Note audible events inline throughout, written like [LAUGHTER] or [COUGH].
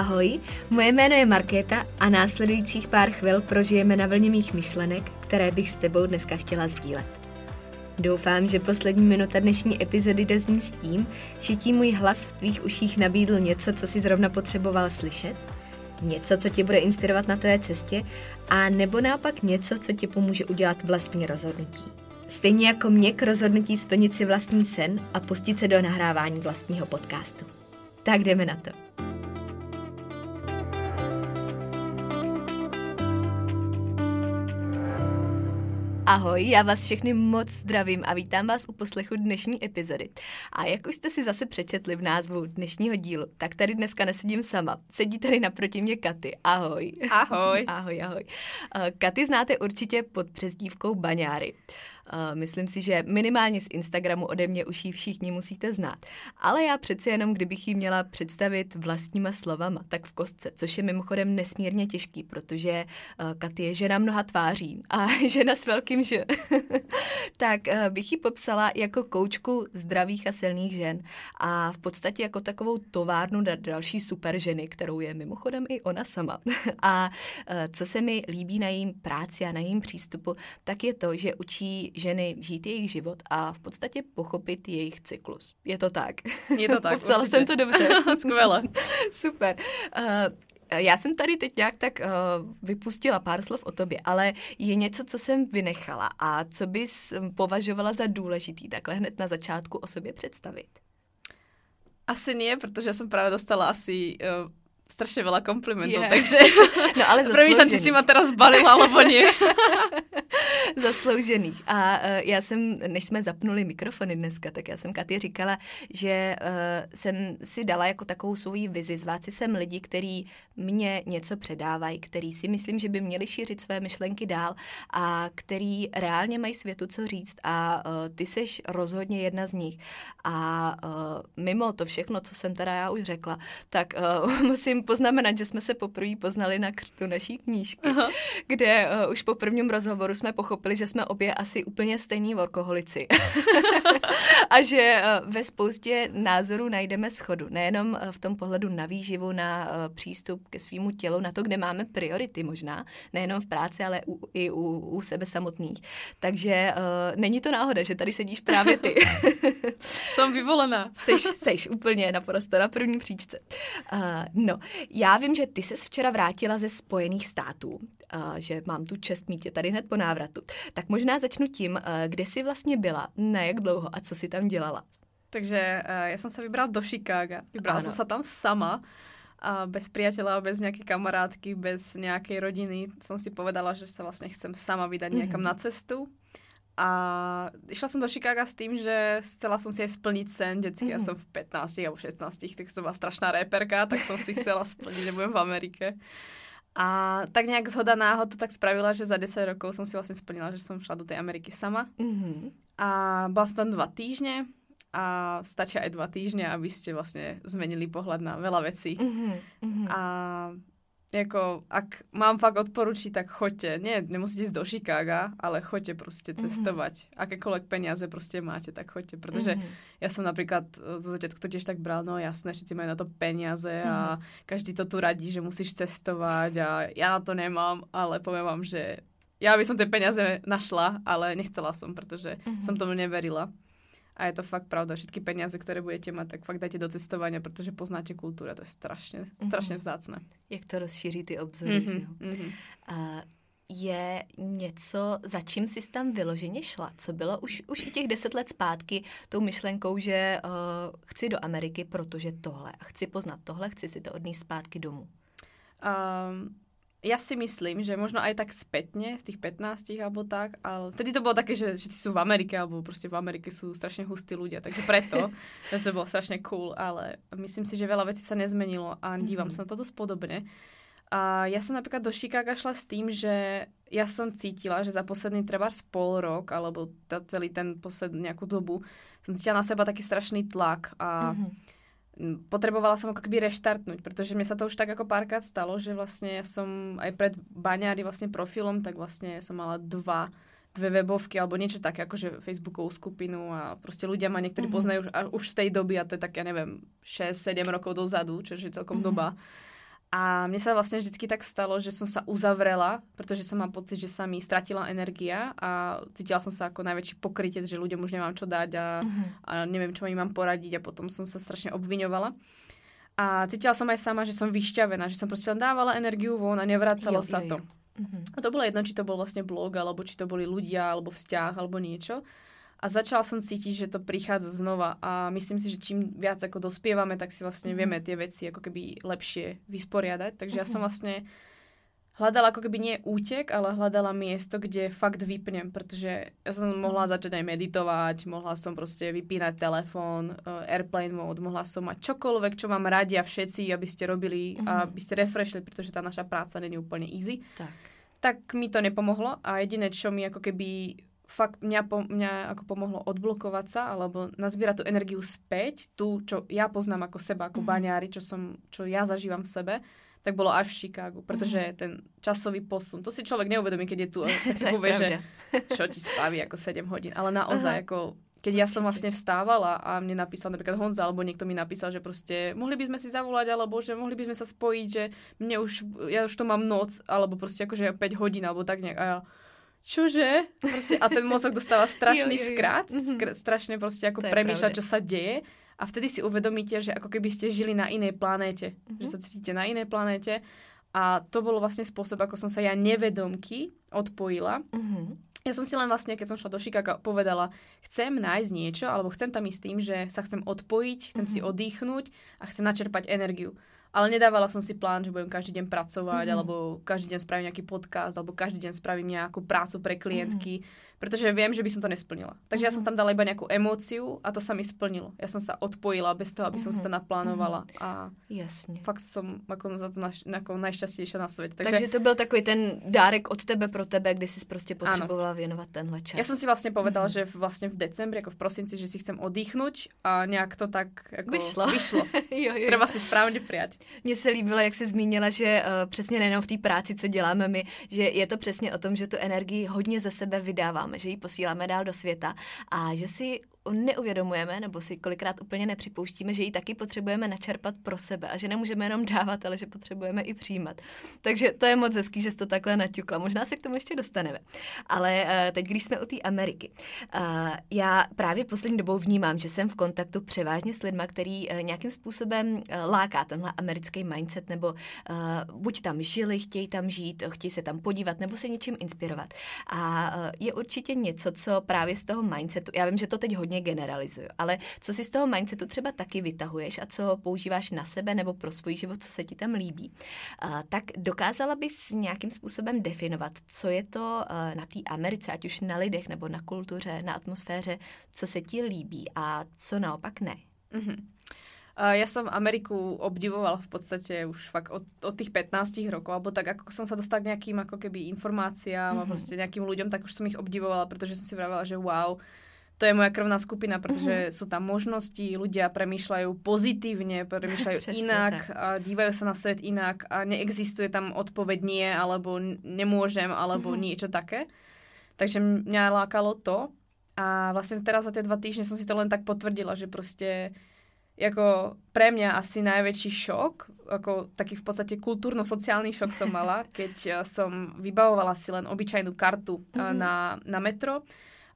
Ahoj, moje jméno je Markéta a následujících pár chvil prožijeme na vlně mých myšlenek, které bych s tebou dneska chtěla sdílet. Doufám, že poslední minuta dnešní epizody dozní s tím, že ti můj hlas v tvých uších nabídl něco, co si zrovna potřeboval slyšet, něco, co tě bude inspirovat na tvé cestě, a nebo naopak něco, co ti pomůže udělat vlastní rozhodnutí. Stejně jako mě k rozhodnutí splnit si vlastní sen a pustit se do nahrávání vlastního podcastu. Tak jdeme na to. Ahoj, já vás všechny moc zdravím a vítám vás u poslechu dnešní epizody. A jak už jste si zase přečetli v názvu dnešního dílu, tak tady dneska nesedím sama. Sedí tady naproti mě Katy. Ahoj. Ahoj. [LAUGHS] ahoj, ahoj. Eh, Katy znáte určitě pod přezdívkou Baňáry. Myslím si, že minimálně z Instagramu ode mě už ji všichni musíte znát. Ale já přeci jenom, kdybych ji měla představit vlastníma slovama, tak v kostce, což je mimochodem nesmírně těžký, protože uh, Katy je žena mnoha tváří a [LAUGHS] žena s velkým ž. [LAUGHS] tak uh, bych ji popsala jako koučku zdravých a silných žen a v podstatě jako takovou továrnu na další super ženy, kterou je mimochodem i ona sama. [LAUGHS] a co se mi líbí na jejím práci a na jejím přístupu, tak je to, že učí ženy žít jejich život a v podstatě pochopit jejich cyklus. Je to tak? Je to tak, [LAUGHS] Popsala určitě. jsem to dobře. [LAUGHS] Skvěle. [LAUGHS] Super. Uh, já jsem tady teď nějak tak uh, vypustila pár slov o tobě, ale je něco, co jsem vynechala a co bys považovala za důležitý takhle hned na začátku o sobě představit? Asi nie, protože jsem právě dostala asi uh, strašne veľa komplimentov, Je. takže [LAUGHS] No ale [LAUGHS] premýšľam, či si ma teraz balila, alebo nie. [LAUGHS] Zasloužených. A uh, já jsem, než jsme zapnuli mikrofony dneska, tak já jsem Katy říkala, že uh, jsem si dala jako takovou svoji vizi, zvát si sem lidi, kteří mě něco předávají, který si myslím, že by měli šířit své myšlenky dál a který reálně mají světu co říct a uh, ty seš rozhodně jedna z nich. A uh, mimo to všechno, co jsem teda já už řekla, tak uh, musím poznamenat, že jsme se poprvé poznali na křtu naší knížky, Aha. kde uh, už po prvním rozhovoru jsme pochopili, že jsme obě asi úplně stejní workoholici. [LAUGHS] a že uh, ve spoustě názorů najdeme schodu. Nejenom uh, v tom pohledu na výživu, na uh, přístup ke svýmu tělu, na to, kde máme priority možná, nejenom v práci, ale u, i u, u sebe samotných. Takže uh, není to náhoda, že tady sedíš právě ty. [LAUGHS] Som vyvolená. Seš, seš úplně naprosto na první příčce. Uh, no, já vím, že ty ses včera vrátila ze Spojených států, že mám tu čest mít tě tady hned po návratu. Tak možná začnu tím, kde jsi vlastně byla, na jak dlouho a co jsi tam dělala. Takže ja som sa vybrala do Chicaga. Vybrala som sa tam sama. A bez priateľa, bez nejakej kamarátky, bez nejakej rodiny som si povedala, že sa vlastne chcem sama vydať niekam Mhm. na cestu. A išla som do Chicaga s tým, že chcela som si aj splniť sen. Vždycky ja Mhm. som v 15 alebo 16, tak som bola strašná reperka, tak som si chcela splniť, že budem v Amerike. A tak nejak zhoda náhod to tak spravila, že za 10 rokov som si vlastne splnila, že som šla do tej Ameriky sama. Mm-hmm. A bola som tam dva týždne a stačia aj dva týždne, aby ste vlastne zmenili pohľad na veľa vecí. Mm-hmm. A jako, ak mám fakt odporučiť, tak choďte. Nie, nemusíte ísť do Chicaga, ale choďte proste cestovať. Akékoľvek peniaze proste máte, tak choďte. Pretože mm-hmm. ja som napríklad e, zo začiatku to tiež tak bral, no jasné, všetci majú na to peniaze a každý to tu radí, že musíš cestovať a ja na to nemám, ale poviem vám, že ja by som tie peniaze našla, ale nechcela som, pretože Mhm. som tomu neverila. A je to fakt pravda, všetky peniaze, ktoré budete mať, tak fakt dajte do cestovania, pretože poznáte kultúru to je strašne, strašne vzácné. Jak to rozšíří ty obzory, jo? mhm. A je něco, za čím jsi tam vyloženě šla? Co bylo už, už i těch deset let zpátky tou myšlenkou, že uh, chci do Ameriky, protože tohle a chci poznat tohle, chci si to odníst zpátky domů. Um, ja si myslím, že možno aj tak spätne, v tých 15 alebo tak, ale vtedy to bolo také, že všetci sú v Amerike, alebo proste v Amerike sú strašne hustí ľudia, takže preto [LAUGHS] to bolo strašne cool, ale myslím si, že veľa vecí sa nezmenilo a dívam mm-hmm. sa na to dosť podobne. A ja som napríklad do Chicaga šla s tým, že ja som cítila, že za posledný treba pol rok, alebo celý ten posledný nejakú dobu, som cítila na seba taký strašný tlak a mm-hmm. Potrebovala som ako keby reštartnúť, pretože mne sa to už tak ako párkrát stalo, že vlastne ja som aj pred baňári vlastne profilom, tak vlastne som mala dva dve webovky alebo niečo také, akože Facebookovú skupinu a proste ľudia ma niektorí mm-hmm. poznajú už, už z tej doby a to je tak, ja neviem, 6-7 rokov dozadu, čo je celkom mm-hmm. doba. A mne sa vlastne vždycky tak stalo, že som sa uzavrela, pretože som mám pocit, že sa mi stratila energia a cítila som sa ako najväčší pokrytec, že ľuďom už nemám čo dať a, uh-huh. a neviem, čo im mám poradiť a potom som sa strašne obviňovala. A cítila som aj sama, že som vyšťavená, že som proste len dávala energiu von a nevracalo jo, sa jo, jo. to. Uh-huh. A to bolo jedno, či to bol vlastne blog, alebo či to boli ľudia, alebo vzťah, alebo niečo a začala som cítiť, že to prichádza znova a myslím si, že čím viac ako dospievame, tak si vlastne mm-hmm. vieme tie veci ako keby lepšie vysporiadať. Takže ja som mhm. vlastne hľadala ako keby nie útek, ale hľadala miesto, kde fakt vypnem, pretože ja som mohla mhm. začať aj meditovať, mohla som proste vypínať telefón, uh, airplane mode, mohla som mať čokoľvek, čo vám radia všetci, aby ste robili a aby ste refreshli, pretože tá naša práca není úplne easy. Tak. Tak mi to nepomohlo a jediné, čo mi ako keby fakt mňa, po, mňa ako pomohlo odblokovať sa alebo nazbierať tú energiu späť, tú, čo ja poznám ako seba, ako mm-hmm. baňári, čo, som, čo ja zažívam v sebe, tak bolo až v Chicagu, pretože mm-hmm. ten časový posun, to si človek neuvedomí, keď je tu, tak [LAUGHS] si povie, že čo ti spaví ako 7 hodín, ale naozaj uh-huh. ako keď ja som vlastne vstávala a mne napísal napríklad Honza, alebo niekto mi napísal, že proste mohli by sme si zavolať, alebo že mohli by sme sa spojiť, že mne už, ja už to mám noc, alebo proste akože 5 hodín, alebo tak nejak. A ja, čože? Proste, a ten mozog dostáva [LAUGHS] strašný jo, jo, jo. skrat, mhm. skr- strašne proste ako premýšľa, čo sa deje. A vtedy si uvedomíte, že ako keby ste žili na inej planéte. Mm-hmm. Že sa cítite na inej planéte. A to bolo vlastne spôsob, ako som sa ja nevedomky odpojila. Mm-hmm. Ja som si len vlastne, keď som šla do Chicaga, povedala, chcem nájsť niečo, alebo chcem tam ísť tým, že sa chcem odpojiť, chcem mm-hmm. si oddychnúť a chcem načerpať energiu. Ale nedávala som si plán, že budem každý deň pracovať, mm-hmm. alebo každý deň spravím nejaký podcast, alebo každý deň spravím nejakú prácu pre klientky. Mm-hmm pretože viem, že by som to nesplnila. Takže mm-hmm. ja som mhm. tam dala iba nejakú emóciu a to sa mi splnilo. Ja som sa odpojila bez toho, aby mm-hmm. som si to mhm. naplánovala. Mm-hmm. A Jasne. fakt som ako to ako najšťastnejšia na svete. Takže... Takže to byl takový ten dárek od tebe pro tebe, kde si prostě potřebovala věnovat tenhle čas. Ja som si vlastne povedala, mm-hmm. že vlastne v decembri, ako v prosinci, že si chcem oddychnúť a nejak to tak ako vyšlo. vyšlo. [LAUGHS] jo, jo. Treba si správně prijať. Mně se líbilo, jak jsi zmínila, že uh, přesně nejenom v té práci, co děláme my, že je to přesně o tom, že tu energii hodně ze sebe vydáváme, že ji posíláme dál do světa a že si neuvědomujeme nebo si kolikrát úplně nepřipouštíme, že ji taky potřebujeme načerpat pro sebe a že nemůžeme jenom dávat, ale že potřebujeme i přijímat. Takže to je moc hezký, že jsi to takhle naťukla. Možná se k tomu ještě dostaneme. Ale uh, teď, když jsme u té Ameriky, uh, já právě poslední dobou vnímám, že jsem v kontaktu převážně s lidmi, který uh, nějakým způsobem uh, láká tenhle americký mindset, nebo uh, buď tam žili, chtějí tam žít, chtějí se tam podívat, nebo se něčím inspirovat. A uh, je určitě něco, co právě z toho mindsetu, já vím, že to teď hodně hodně generalizuju, ale co si z toho mindsetu třeba taky vytahuješ a co používáš na sebe nebo pro svůj život, co se ti tam líbí, uh, tak dokázala bys nějakým způsobem definovat, co je to uh, na té Americe, ať už na lidech nebo na kultuře, na atmosféře, co se ti líbí a co naopak ne. Mm-hmm. Ja som Ameriku obdivovala v podstate už fakt od, od tých 15 rokov, alebo tak ako som sa dostala k nejakým ako keby informáciám mm-hmm. a proste nejakým ľuďom, tak už som ich obdivovala, pretože som si vravela, že wow, to je moja krvná skupina, pretože mm-hmm. sú tam možnosti, ľudia premýšľajú pozitívne, premýšľajú inak, a dívajú sa na svet inak a neexistuje tam odpoveď nie, alebo nemôžem, alebo mm-hmm. niečo také. Takže mňa lákalo to a vlastne teraz za tie dva týždne som si to len tak potvrdila, že proste ako pre mňa asi najväčší šok, ako taký v podstate kultúrno-sociálny šok som mala, [LAUGHS] keď som vybavovala si len obyčajnú kartu mm-hmm. na, na metro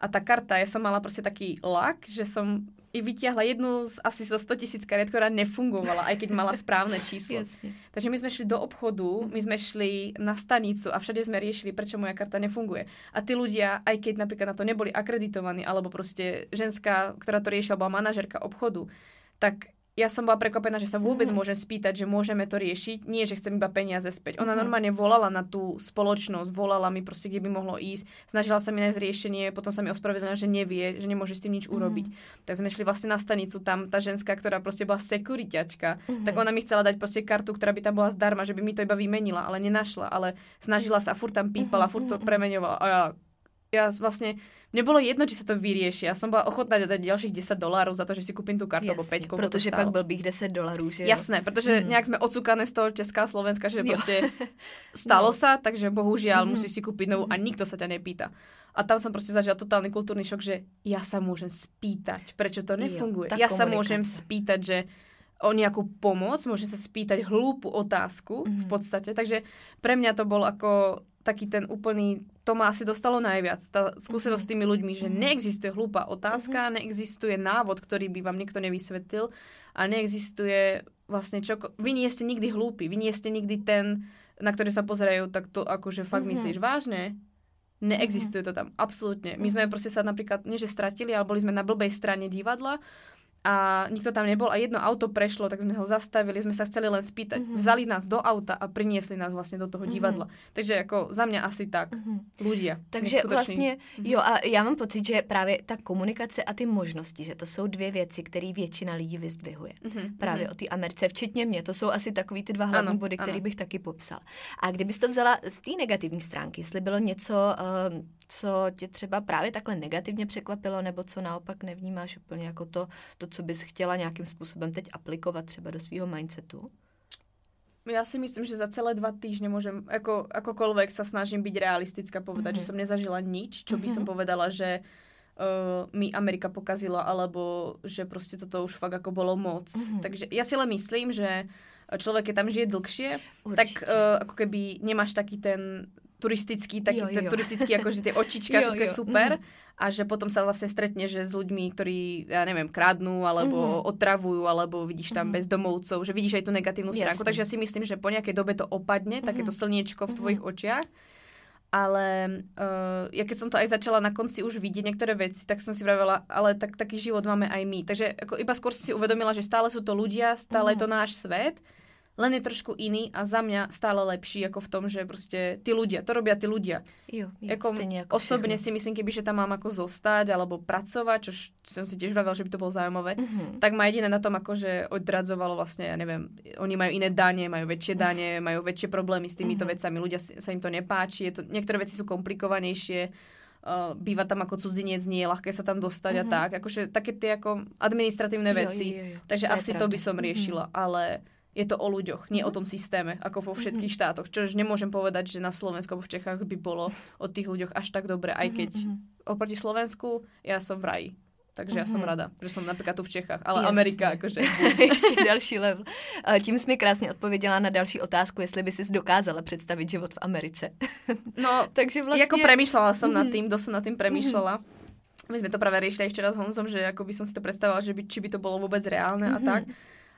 a tá karta, ja som mala proste taký lak, že som i vytiahla jednu z asi zo 100 tisíc kariet, ktorá nefungovala, aj keď mala správne číslo. Jasne. Takže my sme šli do obchodu, my sme šli na stanicu a všade sme riešili, prečo moja karta nefunguje. A tí ľudia, aj keď napríklad na to neboli akreditovaní, alebo proste ženská, ktorá to riešila, bola manažerka obchodu, tak ja som bola prekvapená, že sa vôbec mm. môžem spýtať, že môžeme to riešiť. Nie, že chcem iba peniaze späť. Ona mm. normálne volala na tú spoločnosť, volala mi proste, kde by mohlo ísť. Snažila sa mi nájsť riešenie, potom sa mi ospravedlnila, že nevie, že nemôže s tým nič urobiť. Mm. Tak sme šli vlastne na stanicu, tam tá ženská, ktorá proste bola sekuriťačka, mm. tak ona mi chcela dať proste kartu, ktorá by tam bola zdarma, že by mi to iba vymenila, ale nenašla. Ale snažila sa, furt tam pípala, furt to premeňovala. A ja, ja vlastne mne bolo jedno, či sa to vyrieši. Ja som bola ochotná dať ďalších 10 dolárov za to, že si kúpim tú kartu, alebo 5 Protože pak blbých 10 dolárov, že? Jasné, pretože mm. nejak sme odsúkané z toho Česká Slovenska, že jo. proste [LAUGHS] stalo no. sa, takže bohužiaľ mm. musíš si kúpiť novú a nikto sa ťa nepýta. A tam som proste zažila totálny kultúrny šok, že ja sa môžem spýtať, prečo to nefunguje. Jo, ja sa môžem spýtať, že o nejakú pomoc, môžem sa spýtať hlúpu otázku mm. v podstate. Takže pre mňa to bol ako taký ten úplný, to ma asi dostalo najviac, tá skúsenosť s tými ľuďmi, že mhm. neexistuje hlúpa otázka, mhm. neexistuje návod, ktorý by vám nikto nevysvetlil a neexistuje vlastne čo, vy nie ste nikdy hlúpi, vy nie ste nikdy ten, na ktorý sa pozerajú, tak to akože fakt mm-hmm. myslíš vážne? Neexistuje to tam, absolútne. My sme proste sa napríklad, nie že stratili, ale boli sme na blbej strane divadla a nikto tam nebol a jedno auto prešlo, tak sme ho zastavili, sme sa chceli len spýtať. Mm-hmm. Vzali nás do auta a priniesli nás vlastne do toho mhm. divadla. Mm-hmm. Takže ako za mňa asi tak. Mm-hmm. Ľudia. Takže vlastně, mm-hmm. jo a já mám pocit, že právě ta komunikace a ty možnosti, že to jsou dvě věci, které většina lidí vyzdvihuje. Mm-hmm. Právě o té Americe, včetně mě. To jsou asi takový ty dva hlavní ano, body, které bych taky popsal. A kdybys to vzala z té negativní stránky, jestli bylo něco, uh, co tě třeba právě takhle negativně překvapilo, nebo co naopak nevnímáš úplně jako to, to co bys chtěla nějakým způsobem teď aplikovat třeba do svého mindsetu? Ja si myslím, že za celé dva týždne môžem, ako, akokoľvek sa snažím byť realistická, povedať, mm-hmm. že som nezažila nič, čo by som mhm. povedala, že uh, mi Amerika pokazila, alebo že proste toto už fakt ako bolo moc. Mm-hmm. Takže ja si len myslím, že človek, keď tam žije dlhšie, Určite. tak uh, ako keby nemáš taký ten turistický, taký jo, jo. ten turistický, akože tie [LAUGHS] očička, jo, to je super. Mm-hmm a že potom sa vlastne stretne, že s ľuďmi, ktorí, ja neviem, kradnú, alebo mm-hmm. otravujú, alebo vidíš tam mm-hmm. bezdomovcov, že vidíš aj tú negatívnu stránku. Jasne. Takže ja si myslím, že po nejakej dobe to opadne, mm-hmm. takéto slniečko v mm-hmm. tvojich očiach. Ale uh, ja keď som to aj začala na konci už vidieť niektoré veci, tak som si vravela, ale tak, taký život máme aj my. Takže ako iba skôr som si uvedomila, že stále sú to ľudia, stále mm-hmm. je to náš svet len je trošku iný a za mňa stále lepší ako v tom, že proste tí ľudia, to robia tí ľudia. Jo, jo, ako, osobne si myslím, keby, že tam mám ako zostať alebo pracovať, čo som si tiež vravel, že by to bolo zaujímavé, mm-hmm. tak ma jediné na tom ako, že odradzovalo vlastne, ja neviem, oni majú iné dane, majú väčšie dane, majú väčšie problémy s týmito mm-hmm. vecami, ľudia sa im to nepáči, je to, niektoré veci sú komplikovanejšie, uh, býva tam ako cudzinec, nie je ľahké sa tam dostať mm-hmm. a tak, akože také tie ako administratívne veci, jo, jo, jo. takže to asi to by som riešila, mm-hmm. ale je to o ľuďoch, nie o mhm. tom systéme, ako vo všetkých mm-hmm. štátoch. Čož nemôžem povedať, že na Slovensku alebo v Čechách by bolo o tých ľuďoch až tak dobre, aj keď mm-hmm. oproti Slovensku ja som v raji. Takže ja som mhm. rada, že som napríklad tu v Čechách, ale Jasne. Amerika akože. [LAUGHS] Ještě další level. Tím jsi mi krásně odpověděla na další otázku, jestli by si dokázala představit život v Americe. [LAUGHS] no, takže vlastně... Jako premýšľala som mm-hmm. nad tým, dosť som nad tým premýšľala. Mm-hmm. My sme to práve riešili aj včera s Honzom, že ako by som si to predstavovala, že by, či by to bolo vôbec reálne mm-hmm. a tak.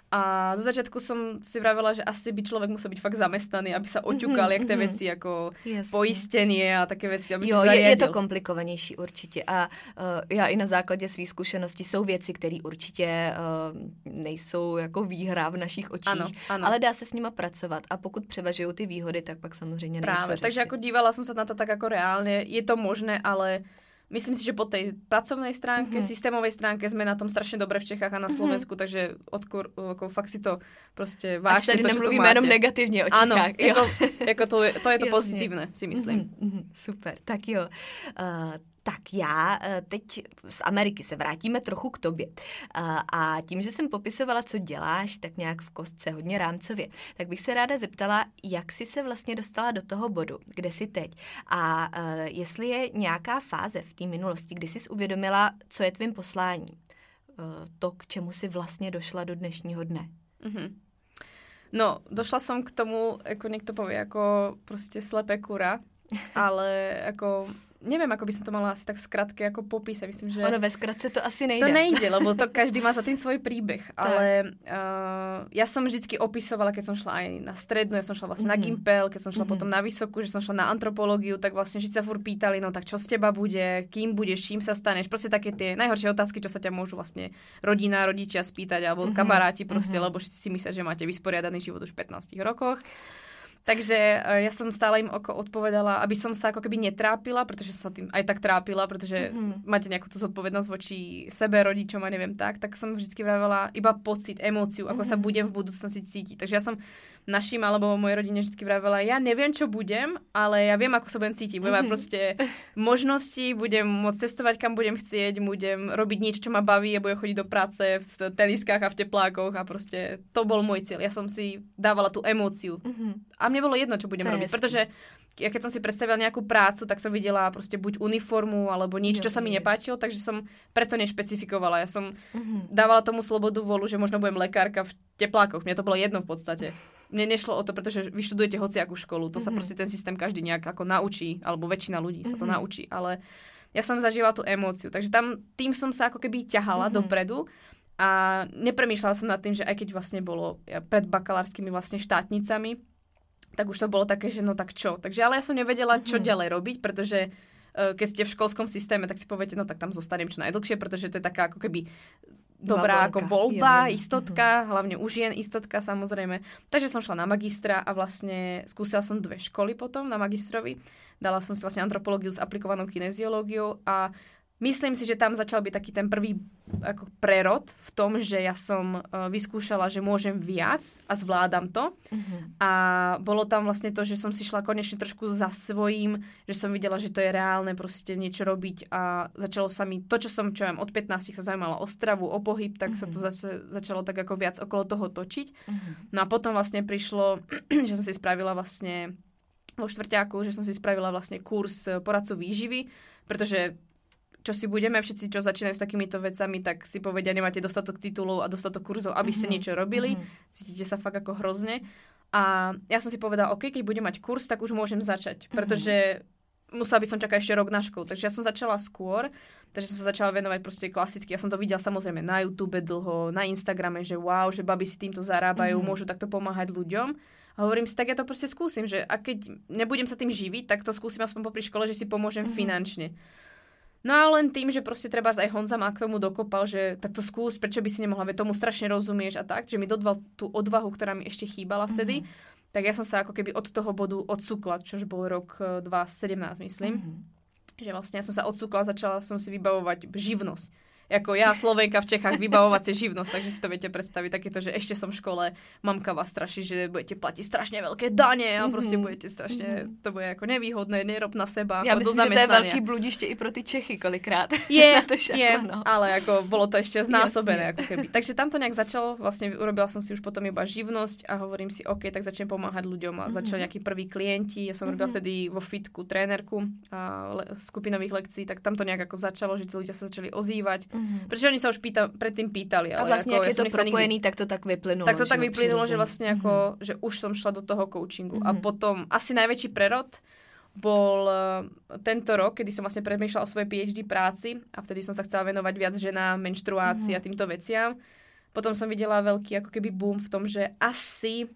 A zo začiatku som si vravela, že asi by človek musel byť fakt zamestnaný, aby sa oťukal, mm-hmm, jak tie mhm. veci ako Jasne. poistenie a také veci, aby jo, si je, je to komplikovanější určitě. A uh, já i na základě svých zkušeností jsou věci, které určitě uh, nejsou jako výhra v našich očích, ano, ano. ale dá se s nima pracovat. A pokud převažují ty výhody, tak pak samozřejmě Práve, takže ako dívala som sa na to tak ako reálne. Je to možné, ale myslím si, že po tej pracovnej stránke, mm-hmm. systémovej stránke sme na tom strašne dobre v Čechách a na mhm. Slovensku, mm-hmm. takže odkor, ako fakt si to proste vážne. A tady to, nemluvíme jenom negatívne o Čechách. Áno, ako, ako to, to je to pozitívne, si myslím. Mm-hmm, super, tak jo. Uh, tak já eh, teď z Ameriky se vrátíme trochu k tobě. A tím, že jsem popisovala, co děláš, tak nějak v kostce hodně rámcově, tak bych se ráda zeptala, jak jsi se vlastně dostala do toho bodu, kde jsi teď. A eh, jestli je nějaká fáze v té minulosti, kdy jsi uvědomila, co je tvým posláním. To, k čemu si vlastně došla do dnešního dne. Mm-hmm. No, došla som k tomu, ako niekto povie, ako proste slepé kura, [LAUGHS] ale ako neviem, ako by som to mala asi tak v skratke ako popísať. Myslím, že... Ono ve skratce to asi nejde. To nejde, lebo to každý má za tým svoj príbeh. Ale uh, ja som vždycky opisovala, keď som šla aj na strednú, ja som šla vlastne mm-hmm. na mhm. Gimpel, keď som šla mm-hmm. potom na vysokú, že som šla na antropológiu, tak vlastne vždy sa fur pýtali, no tak čo z teba bude, kým budeš, čím sa staneš. Proste také tie najhoršie otázky, čo sa ťa môžu vlastne rodina, rodičia spýtať, alebo mm-hmm. kamaráti proste, mm-hmm. lebo všetci si myslia, že máte vysporiadaný život už v 15 rokoch. Takže uh, ja som stále im oko odpovedala, aby som sa ako keby netrápila, pretože som sa tým aj tak trápila, pretože mm-hmm. máte nejakú tú zodpovednosť voči sebe, rodičom a neviem tak, tak som vždy vravela iba pocit, emóciu, ako mm-hmm. sa budem v budúcnosti cítiť. Takže ja som našim alebo mojej rodine vždy vravela, ja neviem, čo budem, ale ja viem, ako sa budem cítiť. Budem mm-hmm. proste [LAUGHS] možnosti, budem môcť cestovať, kam budem chcieť, budem robiť niečo, čo ma baví a budem chodiť do práce v teniskách a v teplákoch a proste to bol môj cieľ. Ja som si dávala tú emóciu. Mm-hmm. A mne bolo jedno, čo budem to robiť, pretože ja keď som si predstavila nejakú prácu, tak som videla proste buď uniformu alebo nič, čo sa mi nepáčilo, takže som preto nešpecifikovala. Ja som mm-hmm. dávala tomu slobodu volu, že možno budem lekárka v teplákoch. Mne to bolo jedno v podstate mne nešlo o to, pretože vyštudujete hociakú školu, to mm-hmm. sa mhm. proste ten systém každý nejak ako naučí, alebo väčšina ľudí sa to mm-hmm. naučí, ale ja som zažívala tú emóciu, takže tam tým som sa ako keby ťahala mm-hmm. dopredu a nepremýšľala som nad tým, že aj keď vlastne bolo pred bakalárskymi vlastne štátnicami, tak už to bolo také, že no tak čo. Takže ale ja som nevedela, čo mm-hmm. ďalej robiť, pretože uh, keď ste v školskom systéme, tak si poviete, no tak tam zostanem čo najdlhšie, pretože to je taká ako keby dobrá ako voľba, je, istotka, uh-huh. hlavne už jen istotka samozrejme. Takže som šla na magistra a vlastne skúsila som dve školy potom na magistrovi. Dala som si vlastne antropológiu s aplikovanou kineziológiou a Myslím si, že tam začal byť taký ten prvý ako prerod v tom, že ja som uh, vyskúšala, že môžem viac a zvládam to. Uh-huh. A bolo tam vlastne to, že som si šla konečne trošku za svojím, že som videla, že to je reálne proste niečo robiť a začalo sa mi to, čo som, čo viem, od 15 sa zaujímala o stravu, o pohyb, tak uh-huh. sa to mhm. zase začalo tak ako viac okolo toho točiť. Uh-huh. No a potom vlastne prišlo, [CLEARS THROAT] že som si spravila vlastne vo štvrťáku, že som si spravila vlastne kurz poradcov výživy, pretože čo si budeme všetci, čo začínajú s takýmito vecami, tak si povedia, nemáte dostatok titulov a dostatok kurzov, aby ste mm-hmm. niečo robili. Mm-hmm. Cítite sa fakt ako hrozne. A ja som si povedala, OK, keď budem mať kurz, tak už môžem začať, mm-hmm. pretože musela by som čakať ešte rok na školu. Takže ja som začala skôr, takže som sa začala venovať proste klasicky. Ja som to videla samozrejme na YouTube dlho, na Instagrame, že wow, že baby si týmto zarábajú, mm-hmm. môžu takto pomáhať ľuďom. A hovorím si, tak ja to proste skúsim, že a keď nebudem sa tým živiť, tak to skúsim aspoň popri škole, že si pomôžem mm-hmm. finančne. No a len tým, že proste treba aj Honza ma k tomu dokopal, že takto skús, prečo by si nemohla, veď tomu strašne rozumieš a tak, že mi dodval tú odvahu, ktorá mi ešte chýbala vtedy, mm-hmm. tak ja som sa ako keby od toho bodu odsukla, čož bol rok 2017, e, myslím. Mm-hmm. Že vlastne ja som sa odsukla, začala som si vybavovať živnosť ako ja, Slovenka v Čechách, vybavovacie živnosť, takže si to viete predstaviť takéto, že ešte som v škole, mamka vás straší, že budete platiť strašne veľké dane a proste mm-hmm. budete strašne, mm-hmm. to bude ako nevýhodné, nerob na seba. Ja myslím, že to je veľký bludište i pro ty Čechy kolikrát. Je, [LAUGHS] je, no. ale ako bolo to ešte znásobené, ako keby. Takže tam to nejak začalo, vlastne urobila som si už potom iba živnosť a hovorím si, OK, tak začnem pomáhať ľuďom a mm-hmm. začali nejakí prví klienti, ja som mm-hmm. robila vtedy vo fitku trénerku a le- skupinových lekcií, tak tam to nejak ako začalo, že ľudia sa začali ozývať Mm-hmm. Pretože oni sa už pýta, predtým pýtali. Ale a vlastne, ako, ak je to propojený, nikdy... tak to tak vyplynulo. Tak to tak vyplynulo, že vlastne ako, mm-hmm. že už som šla do toho coachingu. Mm-hmm. A potom asi najväčší prerod bol uh, tento rok, kedy som vlastne premýšľala o svojej PhD práci a vtedy som sa chcela venovať viac ženám, menštruácii mm-hmm. a týmto veciam. Potom som videla veľký ako keby boom v tom, že asi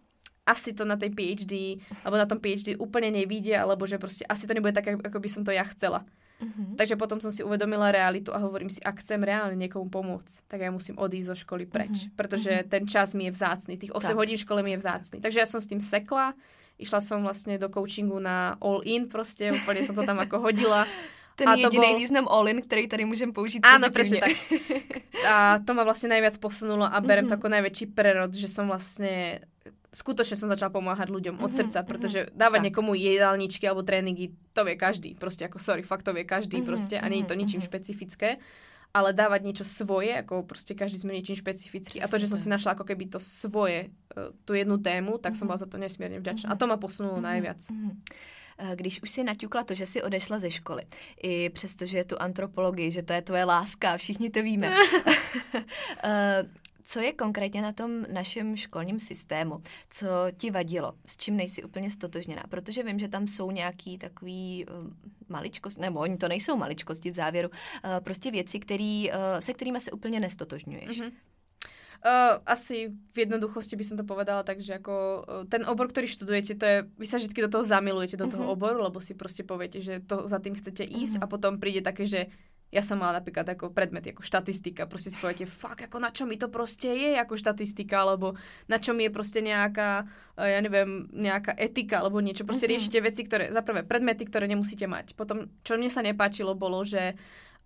asi to na tej PhD, alebo na tom PhD úplne nevíde, alebo že proste asi to nebude tak, ako by som to ja chcela. Uh-huh. Takže potom som si uvedomila realitu a hovorím si, ak chcem reálne niekomu pomôcť, tak ja musím odísť zo školy preč, uh-huh. pretože uh-huh. ten čas mi je vzácný, tých 8 tak. hodín v škole mi je vzácný. Takže ja som s tým sekla, išla som vlastne do coachingu na all-in proste, úplne som to tam ako hodila. [LAUGHS] Ten a jediný bol... význam all-in, ktorý tady môžem použiť Áno, presne tak. [LAUGHS] A to ma vlastne najviac posunulo a berem uh-huh. to ako najväčší prerod, že som vlastne skutočne som začala pomáhať ľuďom od mhm, srdca, mhm. pretože dávať tak. niekomu jedálničky alebo tréningy, to vie každý. Proste ako, sorry, fakt to vie každý mm-hmm, proste a nie je to ničím mm-hmm. špecifické. Ale dávať niečo svoje, ako proste každý sme niečím špecifický. A to, že som si našla ako keby to svoje, uh, tú jednu tému, tak mm-hmm. som bola za to nesmierne vďačná. A to ma posunulo mm-hmm. najviac. Mm-hmm. Když už si naťukla to, že si odešla ze školy, i přesto, že je tu antropologii, že to je tvoje láska, všichni to víme. [LAUGHS] Co je konkrétně na tom našem školním systému? Co ti vadilo? S čím nejsi úplně stotožněná? Protože vím, že tam jsou nějaký takový uh, maličkosti, nebo oni to nejsou maličkosti v závěru, uh, prostě věci, který, uh, se kterými se úplně nestotožňuješ. Mm-hmm. Uh, asi v jednoduchosti by som to povedala tak, že ako uh, ten obor, ktorý študujete, to je, vy sa vždy do toho zamilujete, do toho uh-huh. oboru, lebo si proste poviete, že to za tým chcete ísť uh-huh. a potom príde také, že ja som mala napríklad ako predmet, ako štatistika, proste si poviete, fakt, ako na čo mi to proste je, ako štatistika, alebo na čo mi je proste nejaká, ja neviem, nejaká etika, alebo niečo, proste uh-huh. riešite veci, ktoré, za prvé, predmety, ktoré nemusíte mať. Potom, čo mne sa nepáčilo, bolo, že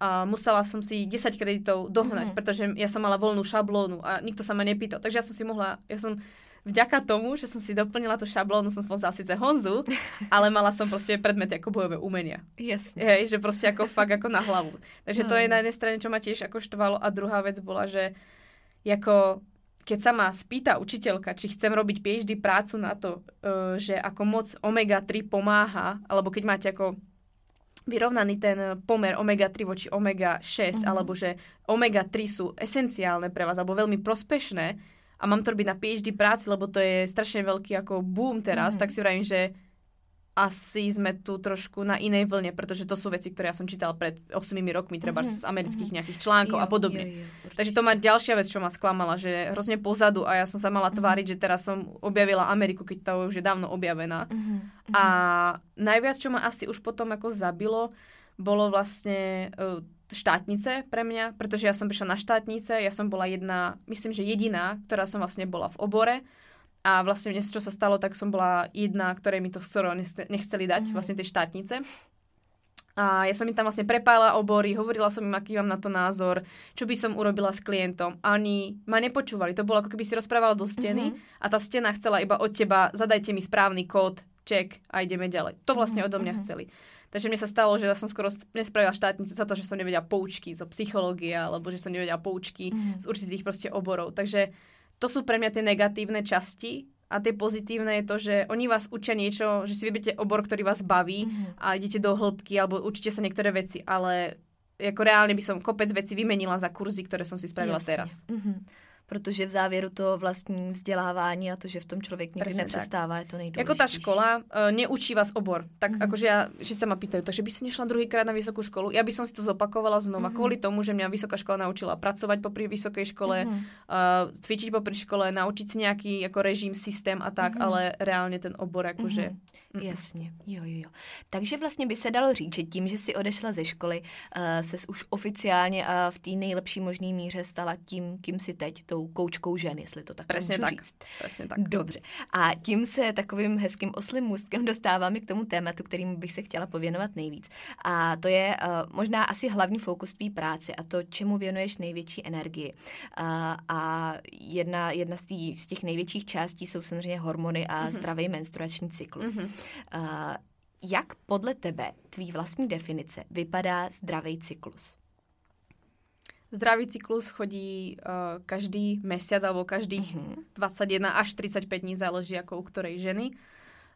a musela som si 10 kreditov dohnať, mm-hmm. pretože ja som mala voľnú šablónu a nikto sa ma nepýtal. Takže ja som si mohla, ja som vďaka tomu, že som si doplnila tú šablónu, som spoznala síce Honzu, ale mala som proste predmety ako bojové umenia. Jasne. Hej, že proste ako fakt ako na hlavu. Takže to je na jednej strane, čo ma tiež ako štvalo a druhá vec bola, že ako keď sa ma spýta učiteľka, či chcem robiť PhD prácu na to, e, že ako moc omega-3 pomáha, alebo keď máte ako vyrovnaný ten pomer omega-3 voči omega-6, mm-hmm. alebo že omega-3 sú esenciálne pre vás, alebo veľmi prospešné a mám to robiť na PhD práci, lebo to je strašne veľký ako boom teraz, mm-hmm. tak si vravím, že asi sme tu trošku na inej vlne, pretože to sú veci, ktoré ja som čítal pred 8 rokmi, treba mm-hmm. z amerických mhm. nejakých článkov jo, a podobne. Jo, jo, Takže to má ďalšia vec, čo ma sklamala, že hrozne pozadu a ja som sa mala mm-hmm. tváriť, že teraz som objavila Ameriku, keď to už je dávno objavená. Mm-hmm. A najviac, čo ma asi už potom ako zabilo, bolo vlastne uh, štátnice pre mňa, pretože ja som prišla na štátnice, ja som bola jedna, myslím, že jediná, ktorá som vlastne bola v obore a vlastne dnes, čo sa stalo, tak som bola jedna, ktorej mi to skoro nechceli dať, mm-hmm. vlastne tie štátnice. A ja som im tam vlastne prepála obory, hovorila som im, aký mám na to názor, čo by som urobila s klientom. A oni ma nepočúvali. To bolo ako keby si rozprávala do steny mm-hmm. a tá stena chcela iba od teba, zadajte mi správny kód, check a ideme ďalej. To vlastne mm-hmm. odo mňa mm-hmm. chceli. Takže mne sa stalo, že ja som skoro nespravila štátnice za to, že som nevedela poučky zo psychológie alebo že som nevedela poučky mm-hmm. z určitých proste oborov. Takže to sú pre mňa tie negatívne časti a tie pozitívne je to, že oni vás učia niečo, že si vyberiete obor, ktorý vás baví mm-hmm. a idete do hĺbky alebo učíte sa niektoré veci, ale ako reálne by som kopec veci vymenila za kurzy, ktoré som si spravila Jasne. teraz. Mm-hmm protože v závěru to vlastní vzdělávání a to, že v tom člověk nikdy nepřestává, je to nejdůležitější. Jako ta škola uh, neučí vás obor. Tak mm-hmm. akože ja, že sa ma pýtajú, takže by si nešla druhýkrát na vysokú školu? Ja by som si to zopakovala znova mm-hmm. kvôli tomu, že mňa vysoká škola naučila pracovať popri vysokej škole, mm-hmm. uh, cvičiť popri škole, naučiť si nejaký ako režim, systém a tak, mm-hmm. ale reálne ten obor akože... Mm-hmm. Mm-mm. Jasně, jo, jo, jo. Takže vlastně by se dalo říct, že tím, že si odešla ze školy, uh, ses už oficiálně a v té nejlepší možné míře stala tím, kým si teď, tou koučkou žen, jestli to tak Presně tak, říct. Presně tak. Dobře. A tím se takovým hezkým oslým můstkem [LAUGHS] dostáváme k tomu tématu, kterým bych se chtěla pověnovat nejvíc. A to je uh, možná asi hlavní fokus tvý práce a to, čemu věnuješ největší energii. Uh, a jedna, jedna z, tý, z těch největších částí jsou samozřejmě hormony a mm-hmm. zdravý menstruační cyklus. Mm-hmm. Jak podle tebe, tvý vlastní definice, vypadá zdravý cyklus? Zdravý cyklus chodí uh, každý mesiac alebo každých. Mhm. 21 až 35 dní, záleží ako u ktorej ženy.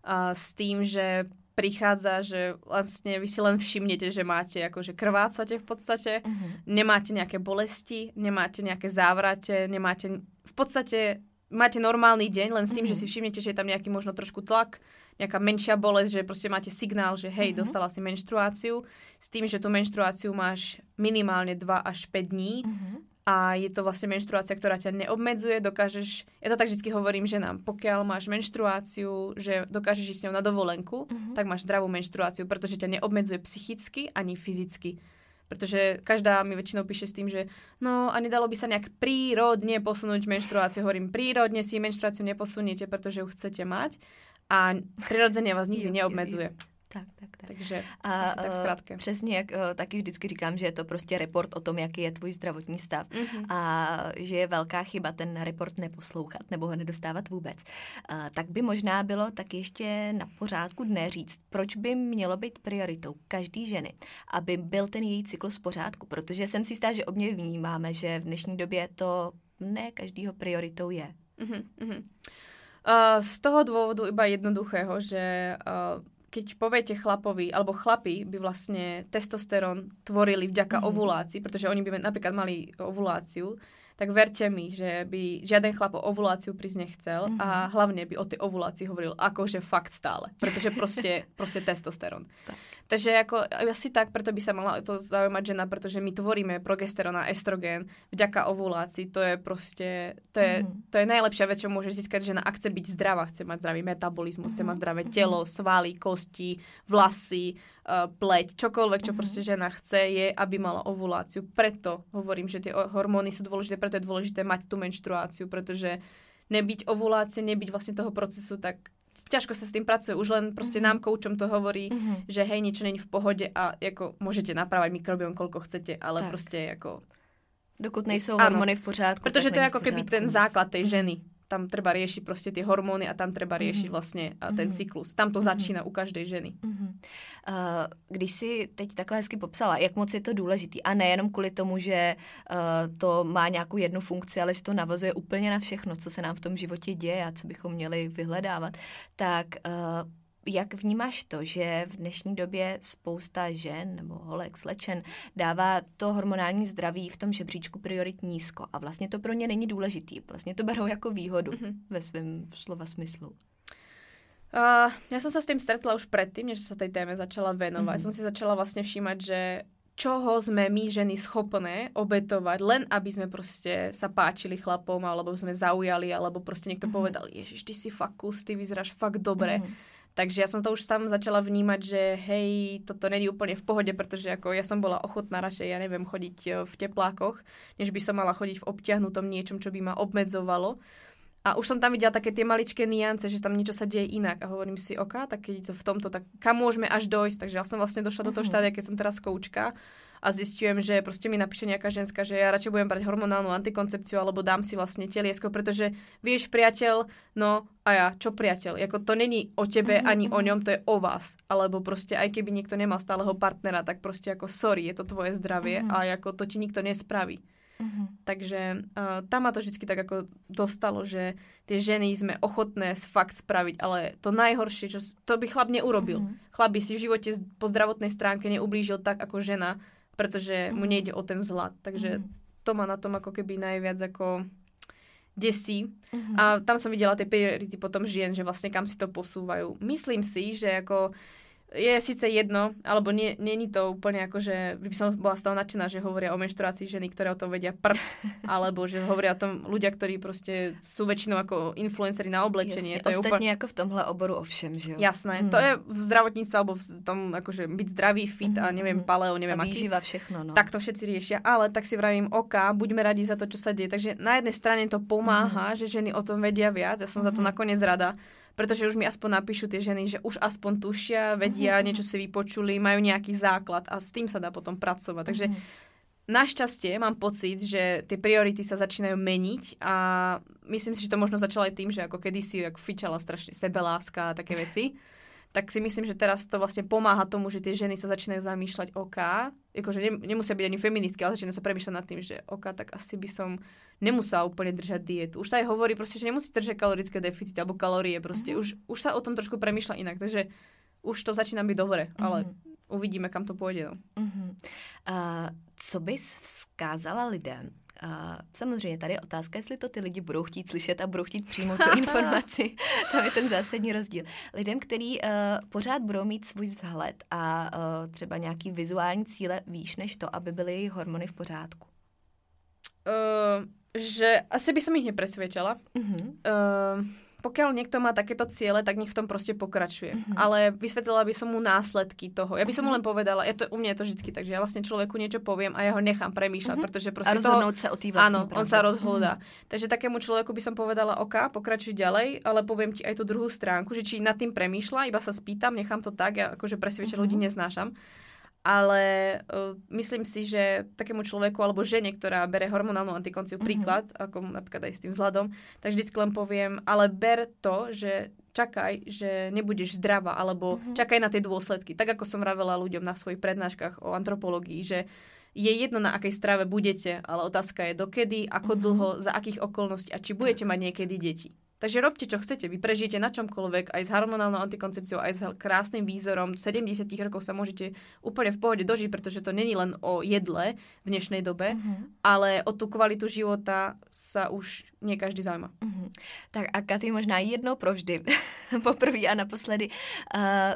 Uh, s tým, že prichádza, že vlastne vy si len všimnete, že máte akože krvácate v podstate, uh-huh. nemáte nejaké bolesti, nemáte nejaké závrate, nemáte v podstate máte normálny deň, len s tým, uh-huh. že si všimnete, že je tam nejaký možno trošku tlak, nejaká menšia bolesť, že proste máte signál, že hej, uh-huh. dostala si menštruáciu, s tým, že tú menštruáciu máš minimálne 2 až 5 dní uh-huh. a je to vlastne menštruácia, ktorá ťa neobmedzuje, dokážeš, ja to tak vždy hovorím ženám, pokiaľ máš menštruáciu, že dokážeš ísť s ňou na dovolenku, uh-huh. tak máš zdravú menštruáciu, pretože ťa neobmedzuje psychicky ani fyzicky. Pretože každá mi väčšinou píše s tým, že no a nedalo by sa nejak prírodne posunúť menštruáciu. Hovorím, prírodne si menštruáciu neposuniete, pretože ju chcete mať a prirodzene vás nikdy neobmedzuje. Tak, tak, tak. Takže a, asi tak zkrátke. Přesně, jak uh, taky vždycky říkám, že je to prostě report o tom, jaký je tvůj zdravotní stav mm-hmm. a že je velká chyba ten report neposlouchat nebo ho nedostávat vůbec. Uh, tak by možná bylo tak ještě na pořádku dne říct, proč by mělo být prioritou každý ženy, aby byl ten její cyklus v pořádku, protože jsem si jistá, že obně vnímáme, že v dnešní době to ne každýho prioritou je. Mm-hmm. Uh, z toho dôvodu iba jednoduchého, že uh, keď poviete chlapovi, alebo chlapi by vlastne testosterón tvorili vďaka mm-hmm. ovulácii, pretože oni by napríklad mali ovuláciu, tak verte mi, že by žiaden chlap o ovuláciu prísť nechcel mm-hmm. a mhm. hlavne by o tej ovulácii hovoril akože fakt stále, pretože proste, proste testosterón. Tak. Takže ako asi tak, preto by sa mala to zaujímať žena, pretože my tvoríme progesterón a estrogen vďaka ovulácii. To je proste, to je, mm-hmm. to je najlepšia vec, čo môže získať žena, ak chce byť zdravá, chce mať zdravý metabolizmus, mm-hmm. chce mať mhm. zdravé telo, svaly, kosti, vlasy, uh, pleť, čokoľvek, čo mm-hmm. proste žena chce, je, aby mala ovuláciu. Preto hovorím, že tie hormóny sú dôležité, preto je dôležité mať tú menštruáciu, pretože nebyť ovulácie, nebyť vlastne toho procesu, tak ťažko sa s tým pracuje. Už len proste mm-hmm. nám koučom to hovorí, mm-hmm. že hej, niečo není v pohode a ako môžete napravať mikrobiom, koľko chcete, ale tak. proste ako... Dokud nejsou hormony v pořádku. Protože to je ako keby ten základ tej ženy tam treba riešiť proste tie hormóny a tam treba riešiť vlastne ten mhm. cyklus. Tam to mhm. začína u každej ženy. Uh, když si teď takhle hezky popsala, jak moc je to důležitý a nejenom kvůli tomu, že uh, to má nějakou jednu funkci, ale že to navazuje úplně na všechno, co se nám v tom životě děje a co bychom měli vyhledávat, tak uh, jak vnímáš to, že v dnešní době spousta žen nebo holek, slečen dává to hormonální zdraví v tom žebříčku priorit nízko a vlastně to pro ně není důležitý. Vlastně to berou jako výhodu mm-hmm. ve svém slova smyslu. Uh, ja som sa s tým stretla už predtým, než sa tej téme začala venovať. Mm-hmm. Som si začala vlastne všímať, že čoho sme my ženy schopné obetovať, len aby sme proste sa páčili chlapom, alebo sme zaujali, alebo proste niekto mm-hmm. povedal, ježiš, ty si fakt kus, ty vyzeráš fakt dobre. Mm-hmm takže ja som to už tam začala vnímať, že hej, toto není úplne v pohode, pretože ako ja som bola ochotná radšej, ja neviem, chodiť e, v teplákoch, než by som mala chodiť v obťahnutom niečom, čo by ma obmedzovalo. A už som tam videla také tie maličké niance, že tam niečo sa deje inak. A hovorím si, OK, tak keď to v tomto, tak kam môžeme až dojsť? Takže ja som vlastne došla do toho mhm. štádia, keď som teraz koučka a zistujem, že proste mi napíše nejaká ženská, že ja radšej budem brať hormonálnu antikoncepciu alebo dám si vlastne teliesko, pretože vieš, priateľ, no a ja, čo priateľ? Jako to není o tebe mm-hmm. ani o mhm. ňom, to je o vás. Alebo proste aj keby niekto nemal stáleho partnera, tak proste ako sorry, je to tvoje zdravie mm-hmm. a ako to ti nikto nespraví. Mm-hmm. Takže uh, tam ma to vždy tak ako dostalo, že tie ženy sme ochotné fakt spraviť, ale to najhoršie, čo to by chlap neurobil. Mm-hmm. Chlap by si v živote po zdravotnej stránke neublížil tak ako žena, pretože mu mhm. nejde o ten zlat. Takže mm. to ma na tom ako keby najviac ako desí. Mm-hmm. A tam som videla tie priority potom žien, že vlastne kam si to posúvajú. Myslím si, že ako je síce jedno, alebo nie, nie je to úplne ako, že by som bola z toho nadšená, že hovoria o menštruácii ženy, ktoré o tom vedia prd, [LAUGHS] alebo že hovoria o tom ľudia, ktorí proste sú väčšinou ako influenceri na oblečenie. Jasne, to je úplne ako v tomhle oboru ovšem, že jo? Jasné, hmm. to je v zdravotníctve, alebo v tom akože byť zdravý, fit a neviem, paleo, neviem a výživa aký. všechno, no. Tak to všetci riešia, ale tak si vravím, OK, buďme radi za to, čo sa deje. Takže na jednej strane to pomáha, hmm. že ženy o tom vedia viac, ja som hmm. za to nakoniec rada, pretože už mi aspoň napíšu tie ženy, že už aspoň tušia, vedia, uh-huh. niečo si vypočuli, majú nejaký základ a s tým sa dá potom pracovať. Takže uh-huh. Našťastie mám pocit, že tie priority sa začínajú meniť a myslím si, že to možno začalo aj tým, že ako kedysi ako fičala strašne sebeláska a také veci, tak si myslím, že teraz to vlastne pomáha tomu, že tie ženy sa začínajú zamýšľať OK, akože nemusia byť ani feministky, ale začínajú sa premýšľať nad tým, že OK, tak asi by som nemusela úplne držať dietu. Už sa aj hovorí proste, že nemusí držať kalorické deficity alebo kalórie proste. Uh-huh. Už, už sa o tom trošku premýšľa inak, takže už to začína byť dobre, ale uh-huh. uvidíme, kam to pôjde. No. Uh-huh. Uh, co bys vzkázala lidem, Uh, samozřejmě tady je otázka, jestli to ty lidi budou chtít slyšet a budou chtít přijmout tu [LAUGHS] informaci. Tam je ten zásadní rozdíl. Lidem, který uh, pořád budou mít svůj vzhled a uh, třeba nějaký vizuální cíle výš než to, aby byly jejich hormony v pořádku. Uh, že asi by som ich nepresviečala. Uh-huh. Uh, pokiaľ niekto má takéto ciele, tak nech v tom proste pokračuje. Uh-huh. Ale vysvetlila by som mu následky toho. Ja by som mu len povedala, ja to, u mňa je to vždy tak, že ja vlastne človeku niečo poviem a ja ho nechám premýšľať, uh-huh. pretože proste A rozhodnúť toho, sa o tý vlastne Áno, pravde. on sa rozhodá. Uh-huh. Takže takému človeku by som povedala, OK, pokračuj ďalej, ale poviem ti aj tú druhú stránku, že či nad tým premýšľa, iba sa spýtam, nechám to tak, ja akože presviečať uh-huh. ľudí neznášam ale uh, myslím si, že takému človeku alebo žene, ktorá bere hormonálnu antikonciu, mm-hmm. príklad, ako napríklad aj s tým vzhľadom, tak vždycky len poviem, ale ber to, že čakaj, že nebudeš zdravá, alebo mm-hmm. čakaj na tie dôsledky. Tak ako som vravela ľuďom na svojich prednáškach o antropológii, že je jedno, na akej strave budete, ale otázka je dokedy, ako mm-hmm. dlho, za akých okolností a či budete mať niekedy deti. Takže robte, čo chcete. Vy prežijete na čomkoľvek, aj s hormonálnou antikoncepciou, aj s krásnym výzorom. 70 rokov sa môžete úplne v pohode dožiť, pretože to není len o jedle v dnešnej dobe, uh-huh. ale o tú kvalitu života sa už nie každý zaujíma. Uh-huh. Tak a Katy možná jednou provždy, [LAUGHS] poprvé a naposledy, uh,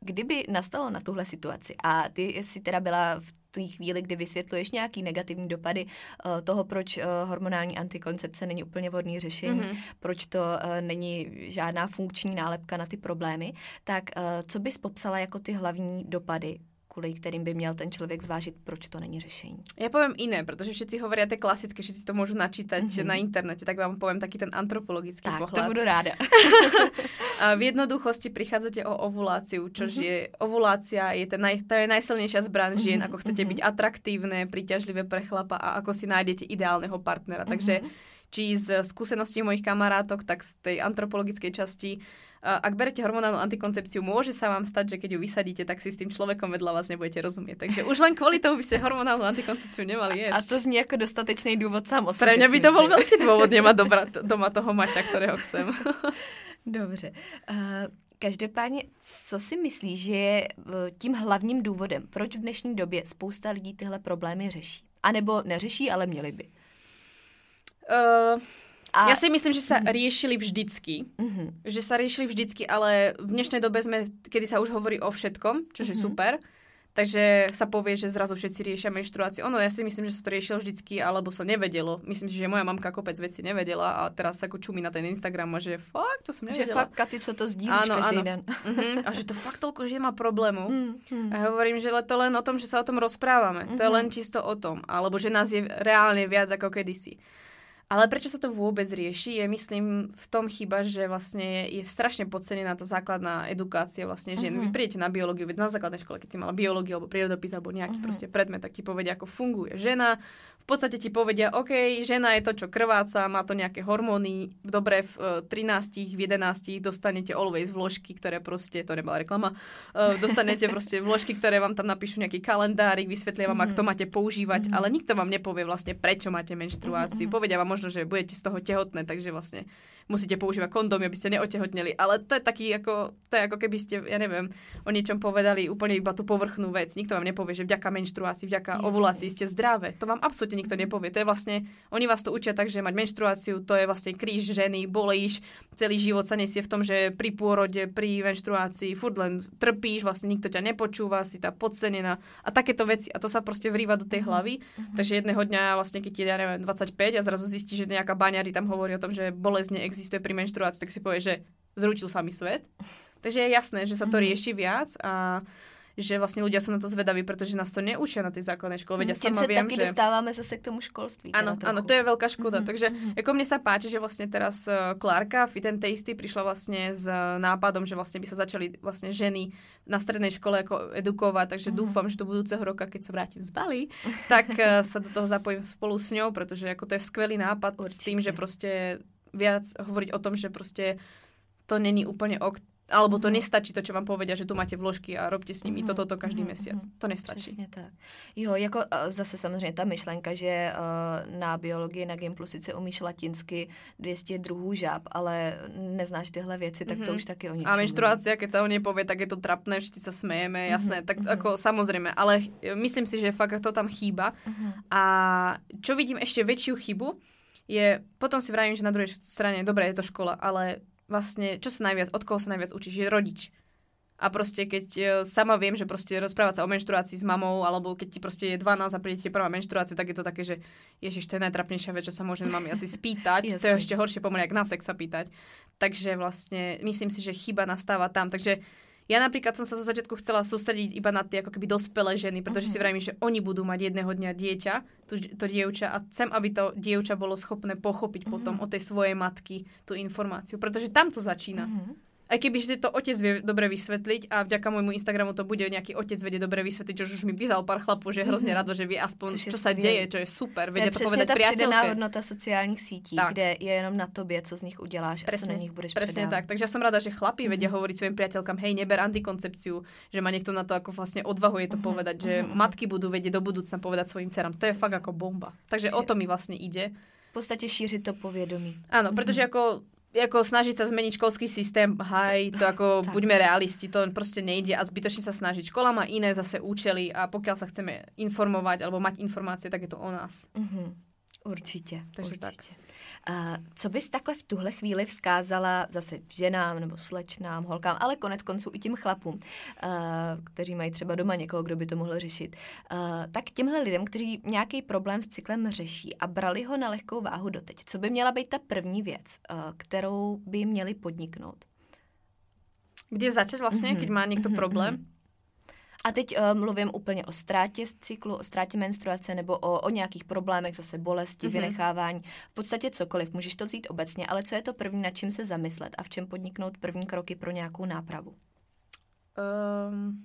kdyby nastalo na tuhle situaci a ty si teda byla v té chvíli, kdy vysvětluješ nějaký negativní dopady uh, toho, proč uh, hormonální antikoncepce není úplně vhodný řešení, mm-hmm. proč to uh, není žádná funkční nálepka na ty problémy, tak co bys popsala jako ty hlavní dopady kvůli kterým by měl ten člověk zvážit, proč to není řešení. Já povím jiné, protože všichni hovorí ty klasické, všichni to můžu načítať mm-hmm. na internete, tak vám povím taky ten antropologický tak, pohľad. to budu ráda. [LAUGHS] v jednoduchosti prichádzate o ovuláciu, čož mm-hmm. je, ovulácia je, ten naj, to je najsilnejšia zbraň žien, mm-hmm. ako chcete mm-hmm. byť atraktívne, príťažlivé pre chlapa a ako si nájdete ideálneho partnera. Mm-hmm. Takže či z skúseností mojich kamarátok, tak z tej antropologickej časti ak berete hormonálnu antikoncepciu, môže sa vám stať, že keď ju vysadíte, tak si s tým človekom vedľa vás nebudete rozumieť. Takže už len kvôli tomu by ste hormonálnu antikoncepciu nemali jesť. A to zní ako dostatočný dôvod sám o Pre mňa by to bol veľký dôvod nemať [LAUGHS] dobra, doma toho mača, ktorého chcem. [LAUGHS] Dobře. Uh... Každopádně, co si myslíš, že je e, tím hlavním důvodem, proč v dnešní době spousta lidí tyhle problémy řeší? A nebo neřeší, ale měli by? Uh, a... Ja si myslím, že sa mm-hmm. riešili vždycky. Mm-hmm. Že sa riešili vždycky, ale v dnešnej dobe sme, kedy sa už hovorí o všetkom, čo mm-hmm. je mhm. super, takže sa povie, že zrazu všetci riešia menštruáciu. Ono, ja si myslím, že sa to riešilo vždycky, alebo sa nevedelo. Myslím si, že moja mamka kopec veci nevedela a teraz sa ako čumí na ten Instagram a že fakt, to som nevedela. Že fakt, Katy, co to sdílíš áno, každý áno. den. Uh-huh. A že to fakt toľko, že má problémov. Mm-hmm. A ja hovorím, že to len o tom, že sa o tom rozprávame. Mm-hmm. To je mhm. len čisto o tom. Alebo že nás je reálne viac ako kedysi. Ale prečo sa to vôbec rieši, je myslím v tom chyba, že vlastne je, strašne podcenená tá základná edukácia vlastne žien. Uh-huh. Vy prídete na biológiu, na základnej škole, keď si mala biológiu alebo prírodopis alebo nejaký uh-huh. proste predmet, tak ti povedia, ako funguje žena, v podstate ti povedia, OK, žena je to, čo krváca, má to nejaké hormóny, dobre, v 13, v 11 dostanete always vložky, ktoré proste, to nebola reklama, uh, dostanete proste [LAUGHS] vložky, ktoré vám tam napíšu nejaký kalendárik, vysvetlia vám, mm-hmm. ako to máte používať, mm-hmm. ale nikto vám nepovie vlastne, prečo máte menštruáciu. Mm-hmm. Povedia vám možno, že budete z toho tehotné, takže vlastne musíte používať kondómy, aby ste neotehotneli. Ale to je taký ako, to je ako keby ste, ja neviem, o niečom povedali úplne iba tú povrchnú vec. Nikto vám nepovie, že vďaka menštruácii, vďaka Jasne. ovulácii ste zdravé. To vám absolútne nikto nepovie. To je vlastne, oni vás to učia tak, že mať menštruáciu, to je vlastne kríž ženy, bolíš, celý život sa nesie v tom, že pri pôrode, pri menštruácii, furt len trpíš, vlastne nikto ťa nepočúva, si tá podcenená a takéto veci. A to sa proste vrýva do tej mhm. hlavy. Uh-huh. Takže jedného dňa vlastne, keď je, ja neviem, 25 a zrazu zistí, že nejaká baňari tam hovorí o tom, že bolesť neexistuje existuje pri menštruácii, tak si povie, že zrútil sa mi svet. Takže je jasné, že sa to mhm. rieši viac a že vlastně ľudia jsou na to zvedaví, protože nás to neučia na té základné škole. Veď ja Tím sama se viem, taky že... dostáváme zase k tomu školství. Ano, ano, to je veľká škoda. Mm-hmm. Takže mm-hmm. jako mne sa páči, že vlastně teraz Klárka Fit and Tasty prišla vlastně s nápadom, že vlastně by sa začali vlastně ženy na strednej škole jako edukovat, takže mm-hmm. dúfam, že do budúceho roka, keď sa vrátim z Bali, tak sa do toho zapojím spolu s ňou, protože jako to je skvelý nápad Určite. s tým, že prostě viac hovoriť o tom, že prostě to není úplne ok, alebo to mm. nestačí to, čo vám povedia, že tu máte vložky a robte s nimi mm. toto to každý mm. mesiac. To nestačí. Přesně tak. Jo, jako zase samozřejmě ta myšlenka, že uh, na biologii na Gimplu sice umíš latinsky 200 druhů žáb, ale neznáš tyhle věci, tak mm-hmm. to už taky o ničom. A menštruácia, keď sa o nej povie, tak je to trapné, všetci sa smejeme, jasné, mm-hmm. tak mm-hmm. ako samozrejme, ale myslím si, že fakt to tam chýba. Mm-hmm. A čo vidím ešte väčšiu chybu, je, potom si vravím, že na druhej strane, dobre, je to škola, ale vlastne, čo sa najviac, od koho sa najviac učíš, je rodič. A proste, keď uh, sama viem, že proste rozprávať sa o menštruácii s mamou, alebo keď ti proste je 12 a príde ti prvá menštruácia, tak je to také, že ježiš, to je najtrapnejšia vec, čo sa môže mami asi spýtať. [LAUGHS] to je ešte horšie pomaly, ak na sex sa pýtať. Takže vlastne myslím si, že chyba nastáva tam. Takže ja napríklad som sa zo začiatku chcela sústrediť iba na tie ako keby dospelé ženy, pretože uh-huh. si mhm. vravím, že oni budú mať jedného dňa dieťa, to, to dievča a chcem, aby to dievča bolo schopné pochopiť uh-huh. potom od tej svojej matky tú informáciu, pretože tam to začína. Uh-huh. Aj keby že to otec vie dobre vysvetliť a vďaka môjmu Instagramu to bude nejaký otec vedie dobre vysvetliť, čo už mi písal pár chlapov, že je hrozne mhm. rado, že vie aspoň, čo sa deje, čo je super, vedia to, to povedať priateľke. hodnota sociálnych sítí, tak. kde je jenom na tobě, co z nich uděláš presne, a co na nich budeš Presne tak, takže ja som rada, že chlapi mm-hmm. vedia hovoriť svojim priateľkám, hej, neber antikoncepciu, že má niekto na to ako vlastne odvahuje to mm-hmm. povedať, že mm-hmm. matky budú vedieť do budúcna povedať svojim dcerám. To je fakt ako bomba. Takže že... o to mi vlastne ide. V podstate šířit to povědomí. Áno, mm-hmm. pretože ako ako snažiť sa zmeniť školský systém, haj, to ako [LAUGHS] tak. buďme realisti, to proste nejde a zbytočne sa snažiť. Škola má iné zase účely a pokiaľ sa chceme informovať alebo mať informácie, tak je to o nás. Mm-hmm. Určitě, Takže určitě. Tak. A co bys takhle v tuhle chvíli vzkázala zase ženám nebo slečnám, holkám, ale konec konců i těm chlapům, kteří mají třeba doma někoho, kdo by to mohl řešit, tak těmhle lidem, kteří nějaký problém s cyklem řeší a brali ho na lehkou váhu doteď, co by měla být ta první věc, kterou by měli podniknout? Kde začať vlastně, mm-hmm. keď má někdo mhm, problém? Mm-hmm. A teď uh, mluvím úplně o ztrátě z cyklu, o ztrátě menstruace nebo o, o nějakých problémech, zase bolesti, mm-hmm. vynechávání. V podstatě cokoliv. Můžeš to vzít obecně, ale co je to první, na čím se zamyslet a v čem podniknout první kroky pro nějakou nápravu? Um,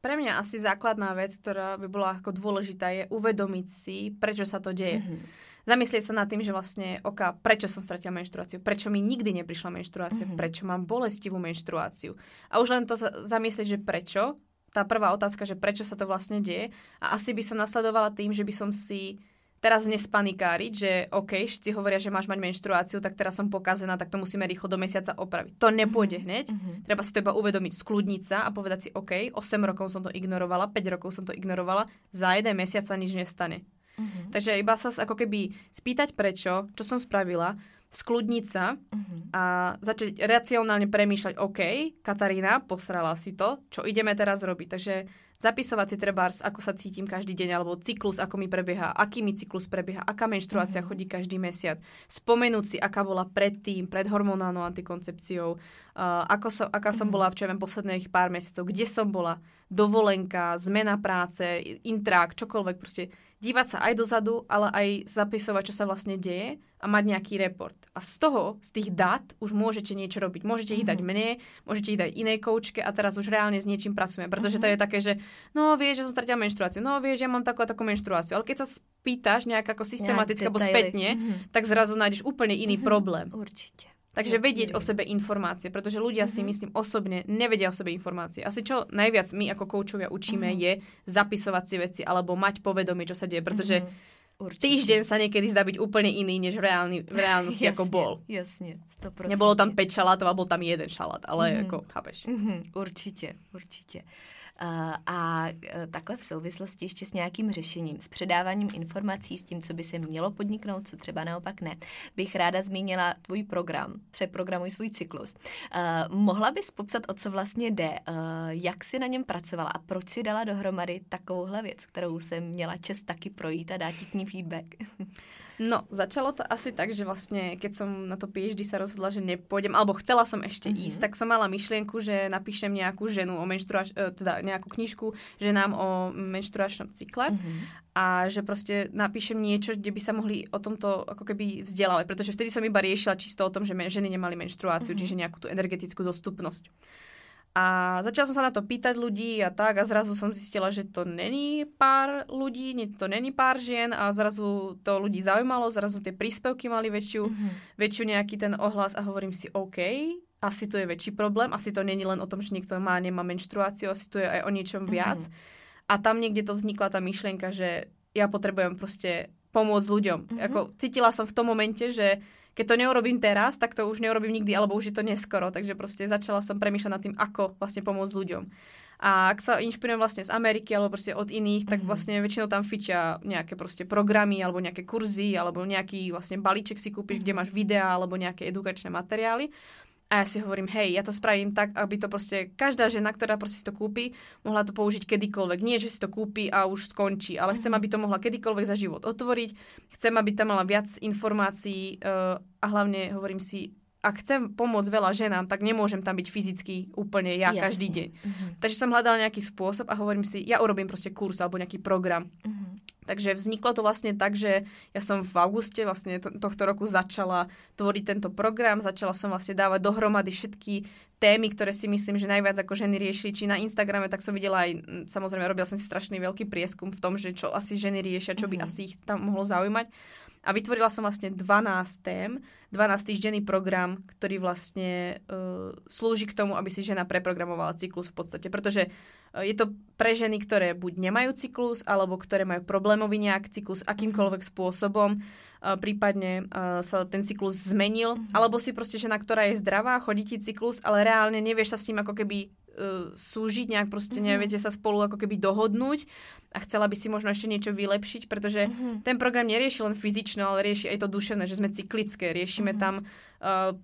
pre mňa asi základná vec, ktorá by bola ako dôležitá, je uvedomiť si, prečo sa to deje. Mm-hmm. Zamyslieť sa nad tým, že vlastne, oka, prečo som stratila menštruáciu, prečo mi nikdy neprišla menštruácia, mm-hmm. prečo mám bolestivú menštruáciu. A už len to zamyslieť, že prečo tá prvá otázka, že prečo sa to vlastne deje. A asi by som nasledovala tým, že by som si teraz nespanikáriť, že OK, všetci hovoria, že máš mať menštruáciu, tak teraz som pokazená, tak to musíme rýchlo do mesiaca opraviť. To nepôjde mm-hmm. hneď. Mm-hmm. Treba si to iba uvedomiť, skľudniť sa a povedať si OK, 8 rokov som to ignorovala, 5 rokov som to ignorovala, za jeden mesiac sa nič nestane. Mm-hmm. Takže iba sa ako keby spýtať prečo, čo som spravila, skľudniť sa uh-huh. a začať racionálne premýšľať, OK, Katarína, posrala si to, čo ideme teraz robiť. Takže zapisovať si trebárs, ako sa cítim každý deň, alebo cyklus, ako mi prebieha, aký mi cyklus prebieha, aká menštruácia uh-huh. chodí každý mesiac. Spomenúť si, aká bola predtým, pred hormonálnou antikoncepciou, uh, ako som, aká som uh-huh. bola v čovem posledných pár mesiacov, kde som bola, dovolenka, zmena práce, intrak, čokoľvek, proste dívať sa aj dozadu, ale aj zapisovať, čo sa vlastne deje a mať nejaký report. A z toho, z tých dát, už môžete niečo robiť. Môžete ich dať mm-hmm. mne, môžete ich dať inej koučke a teraz už reálne s niečím pracujeme. Pretože to je také, že no vieš, že som stratila menštruáciu, no vieš, ja mám takú a takú menštruáciu. Ale keď sa spýtaš nejak ako systematicky alebo spätne, mm-hmm. tak zrazu nájdeš úplne iný mm-hmm. problém. Určite. Takže vedieť o sebe informácie, pretože ľudia mm-hmm. si, mhm. myslím, osobne nevedia o sebe informácie. Asi čo najviac my ako koučovia učíme mm-hmm. je zapisovať si veci alebo mať povedomie, čo sa deje, pretože mm-hmm. Týždeň sa niekedy zdá byť úplne iný, než v, reálny, v reálnosti jasne, ako bol. Jasne, 100%. Nebolo tam 5 šalátov, a bol tam jeden šalát, ale mm-hmm. ako, chápeš. Mm-hmm. Určite, určite. Eh, a eh, takhle v souvislosti ještě s nějakým řešením, s předáváním informací, s tím, co by se mělo podniknout, co třeba naopak ne, bych ráda zmínila tvůj program, přeprogramuj svůj cyklus. Uh, mohla bys popsat, o co vlastně jde, jak jsi na něm pracovala a proč si dala dohromady takovouhle věc, kterou jsem měla čest taky projít a dát ti k ní feedback? [LAUGHS] No, začalo to asi tak, že vlastne, keď som na to PhD sa rozhodla, že nepôjdem, alebo chcela som ešte mm-hmm. ísť, tak som mala myšlienku, že napíšem nejakú ženu o menštruač, e, teda nejakú knižku ženám o menštruačnom cykle. Mm-hmm a že proste napíšem niečo, kde by sa mohli o tomto ako keby vzdelávať, pretože vtedy som iba riešila čisto o tom, že ženy nemali menštruáciu, mm-hmm. čiže nejakú tú energetickú dostupnosť. A začala som sa na to pýtať ľudí a tak a zrazu som zistila, že to není pár ľudí, to není pár žien a zrazu to ľudí zaujímalo, zrazu tie príspevky mali väčšiu, mm-hmm. väčšiu nejaký ten ohlas a hovorím si OK, asi to je väčší problém, asi to není len o tom, že niekto má, nemá menštruáciu, asi to je aj o niečom mhm. viac. Mm-hmm. A tam niekde to vznikla tá myšlienka, že ja potrebujem proste pomôcť ľuďom. Mm-hmm. Ako, cítila som v tom momente, že keď to neurobím teraz, tak to už neurobím nikdy, alebo už je to neskoro. Takže proste začala som premýšľať nad tým, ako vlastne pomôcť ľuďom. A ak sa inšpirujem vlastne z Ameriky alebo proste od iných, tak mm-hmm. vlastne väčšinou tam fičia nejaké proste programy alebo nejaké kurzy alebo nejaký vlastne balíček si kúpiš, mm-hmm. kde máš videá alebo nejaké edukačné materiály. A ja si hovorím, hej, ja to spravím tak, aby to proste každá žena, ktorá proste si to kúpi, mohla to použiť kedykoľvek. Nie, že si to kúpi a už skončí, ale chcem, mhm. aby to mohla kedykoľvek za život otvoriť. Chcem, aby tam mala viac informácií uh, a hlavne hovorím si, ak chcem pomôcť veľa ženám, tak nemôžem tam byť fyzicky úplne ja Jasne. každý deň. Uh-huh. Takže som hľadala nejaký spôsob a hovorím si, ja urobím proste kurz alebo nejaký program. Uh-huh. Takže vzniklo to vlastne tak, že ja som v auguste vlastne to, tohto roku začala tvoriť tento program, začala som vlastne dávať dohromady všetky témy, ktoré si myslím, že najviac ako ženy riešili, či na Instagrame, tak som videla aj, samozrejme, robila som si strašný veľký prieskum v tom, že čo asi ženy riešia, čo by mm-hmm. asi ich tam mohlo zaujímať. A vytvorila som vlastne 12 tém, 12 týždenný program, ktorý vlastne uh, slúži k tomu, aby si žena preprogramovala cyklus v podstate. Pretože je to pre ženy, ktoré buď nemajú cyklus, alebo ktoré majú problémový nejak cyklus akýmkoľvek spôsobom. prípadne sa ten cyklus zmenil, mm-hmm. alebo si proste žena, ktorá je zdravá, chodí ti cyklus, ale reálne nevieš sa s ním ako keby uh, súžiť, nejak proste mm-hmm. neviete sa spolu ako keby dohodnúť a chcela by si možno ešte niečo vylepšiť, pretože mm-hmm. ten program nerieši len fyzično, ale rieši aj to duševné, že sme cyklické, riešime mm-hmm. tam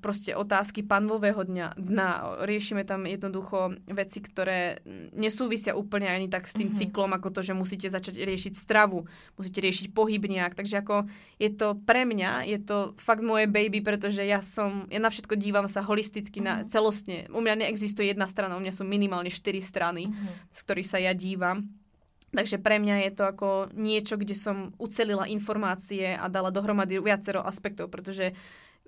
proste otázky panvového dňa, dna, riešime tam jednoducho veci, ktoré nesúvisia úplne ani tak s tým mm-hmm. cyklom, ako to, že musíte začať riešiť stravu, musíte riešiť pohyb nejak, takže ako je to pre mňa, je to fakt moje baby, pretože ja som, ja na všetko dívam sa holisticky, mm-hmm. na mhm. celostne, u mňa neexistuje jedna strana, u mňa sú minimálne štyri strany, mm-hmm. z ktorých sa ja dívam Takže pre mňa je to ako niečo, kde som ucelila informácie a dala dohromady viacero aspektov, pretože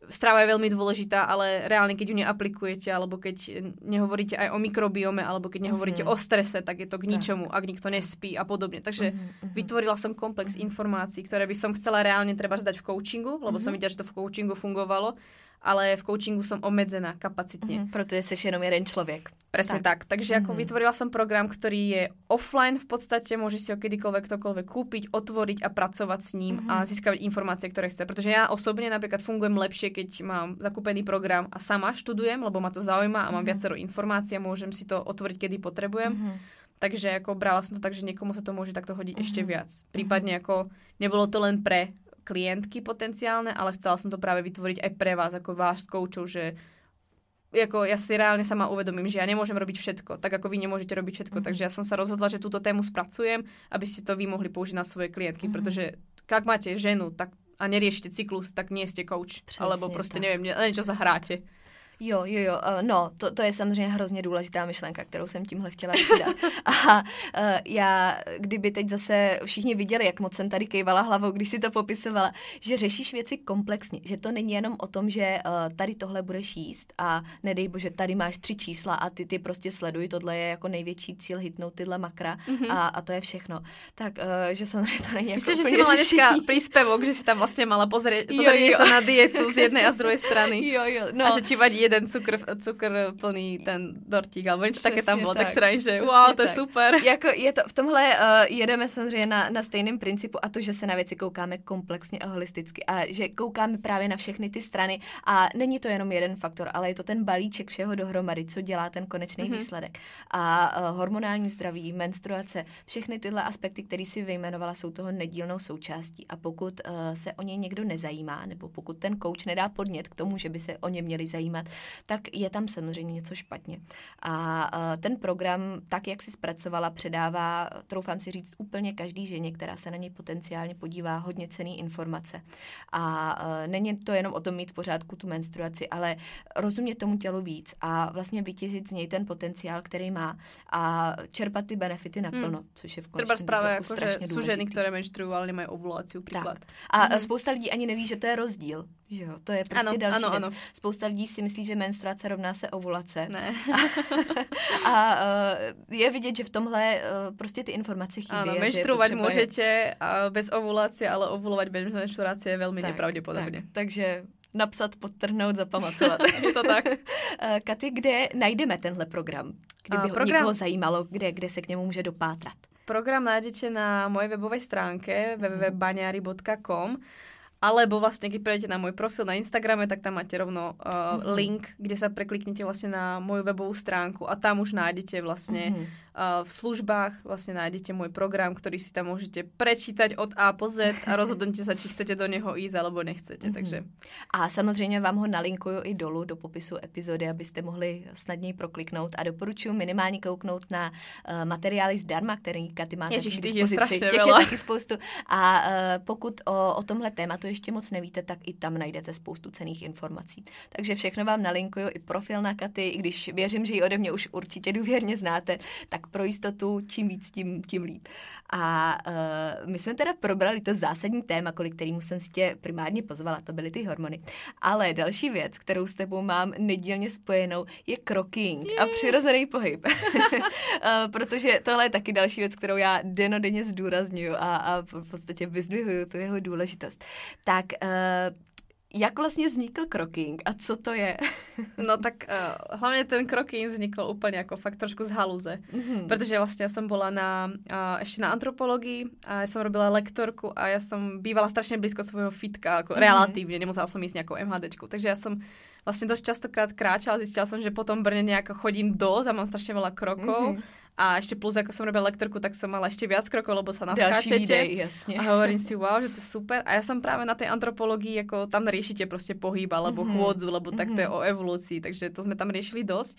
strava je veľmi dôležitá, ale reálne, keď ju neaplikujete, alebo keď nehovoríte aj o mikrobiome, alebo keď nehovoríte uh-huh. o strese, tak je to k ničomu, tak. ak nikto nespí a podobne. Takže uh-huh. vytvorila som komplex uh-huh. informácií, ktoré by som chcela reálne treba zdať v coachingu, lebo uh-huh. som videla, že to v coachingu fungovalo ale v coachingu som obmedzená kapacitne. Mm-hmm, protože jsi jenom jeden človek. Presne tak. tak. Takže mm-hmm. ako vytvorila som program, ktorý je offline v podstate, môže si ho kedykoľvek ktokoľvek kúpiť, otvoriť a pracovať s ním mm-hmm. a získavať informácie, ktoré chce. Pretože ja osobne napríklad fungujem lepšie, keď mám zakúpený program a sama študujem, lebo ma to zaujíma a mám mm-hmm. viacero informácií a môžem si to otvoriť, kedy potrebujem. Mm-hmm. Takže ako brala som to tak, že niekomu sa to môže takto hodiť mm-hmm. ešte viac. Prípadne ako nebolo to len pre klientky potenciálne, ale chcela som to práve vytvoriť aj pre vás, ako váš koučov, že ako ja si reálne sama uvedomím, že ja nemôžem robiť všetko, tak ako vy nemôžete robiť všetko. Mm-hmm. Takže ja som sa rozhodla, že túto tému spracujem, aby ste to vy mohli použiť na svoje klientky, mm-hmm. pretože ak máte ženu tak, a neriešite cyklus, tak nie ste coach. Presne, alebo proste tak. neviem, niečo sa hráte. Jo, jo, jo. Uh, no, to, to je samozřejmě hrozně důležitá myšlenka, kterou jsem tímhle chtěla přidat. [LAUGHS] A uh, já, kdyby teď zase všichni viděli, jak moc jsem tady kejvala hlavou, když si to popisovala, že řešíš věci komplexně, že to není jenom o tom, že uh, tady tohle budeš jíst a nedej bože, tady máš tři čísla a ty ty prostě sleduj, tohle je jako největší cíl hitnout tyhle makra mm-hmm. a, a to je všechno. Tak, že samozřejmě to není Myslím, jako že si mala dneska príspevok, že si tam vlastně mala pozrieť, pozrieť sa na dietu z jednej a z druhej strany. [LAUGHS] Jo, jo, no. A že či vadí jeden cukr, cukr plný ten dortík, alebo niečo také tam bolo, tak, tak rádi, že wow, to je tak. super. Jako je to, v tomhle uh, jedeme samozřejmě na, na stejném principu a to, že se na věci koukáme komplexně a holisticky a že koukáme právě na všechny ty strany a není to jenom jeden faktor, ale je to ten balíček všeho dohromady, co dělá ten konečný mm-hmm. výsledek. A uh, hormonální zdraví, menstruace, všechny tyhle aspekty, které si vyjmenovala, jsou toho nedílnou součástí a pokud uh, se o ně někdo nezajímá, nebo pokud ten kouč nedá podnět k tomu, že by se o ně měli zajímat, tak je tam samozřejmě něco špatně. A ten program, tak jak si zpracovala, předává, troufám si říct, úplně každý ženě, která se na něj potenciálně podívá, hodně cený informace. A není to jenom o tom mít v pořádku tu menstruaci, ale rozumět tomu tělu víc a vlastně vytěžit z něj ten potenciál, který má a čerpat ty benefity naplno, hmm. což je v konečném Třeba jako, že jsou ženy, které menstruují, ale nemají ovulaci, příklad. Tak. A hmm. spousta lidí ani neví, že to je rozdíl. Že jo, to je prostě ano, další ano, věc. Ano. Spousta lidí si myslí, že menstruace rovná se ovulace. Ne. a, a uh, je vidět, že v tomhle uh, prostě ty informace chybí. Ano, menstruovat můžete a bez ovulace, ale ovulovat bez menstruace je velmi tak, nepravděpodobně. Tak, takže napsat, podtrhnout, zapamatovat. [LAUGHS] je to tak. Eh, Katy, kde najdeme tenhle program? Kdyby ho program... někoho zajímalo, kde, kde se k němu může dopátrat? Program nájdete na mojej webovej stránke www.baňari.com alebo vlastne, keď prejdete na môj profil na Instagrame, tak tam máte rovno uh, mm-hmm. link, kde sa prekliknete vlastne na moju webovú stránku a tam už nájdete vlastne mm-hmm v službách vlastne nájdete môj program, ktorý si tam môžete prečítať od A po Z a rozhodnete sa, či chcete do neho ísť alebo nechcete. Mm-hmm. Takže. A samozřejmě vám ho nalinkuju i dolů do popisu epizody, abyste mohli snadněji prokliknout a doporučuji minimálně kouknout na uh, materiály zdarma, který Katy máte Ježiš, k dispozici. Je těch je taky spoustu. A uh, pokud o, o tomhle tématu ještě moc nevíte, tak i tam najdete spoustu cených informací. Takže všechno vám nalinkuju, i profil na Katy, i když věřím, že ji ode mě už určitě důvěrně znáte, tak pro jistotu čím víc, tím, tím líp. A uh, my jsme teda probrali to zásadní téma, kvůli kterému jsem si tě primárně pozvala, to byly ty hormony. Ale další věc, kterou s tebou mám nedílně spojenou, je kroking a přirozený pohyb. uh, [LAUGHS] protože tohle je taky další věc, kterou já denodenně zdůraznuju a, a v podstatě vyzdvihuju tu jeho důležitost. Tak uh, jak vlastně vznikl kroking a co to je? [LAUGHS] no tak uh, hlavně ten kroking vznikl úplně jako fakt trošku z haluze, mm-hmm. protože vlastně já jsem byla na, uh, ještě na antropologii a já jsem robila lektorku a já jsem bývala strašně blízko svojho fitka, jako mm-hmm. relativně, nemusela jsem jít nějakou MHDčku, takže já jsem vlastně dost častokrát kráčala, zjistila jsem, že potom Brně nějak chodím dost a mám strašně veľa krokov. Mm-hmm. A ešte plus, ako som robila lektorku, tak som mala ešte viac krokov, lebo sa naskáčete. Jasne. A hovorím si, wow, že to je super. A ja som práve na tej antropológii, ako tam riešite proste pohyb alebo mm-hmm. chôdzu, lebo mm-hmm. tak to je mhm. o evolúcii, takže to sme tam riešili dosť.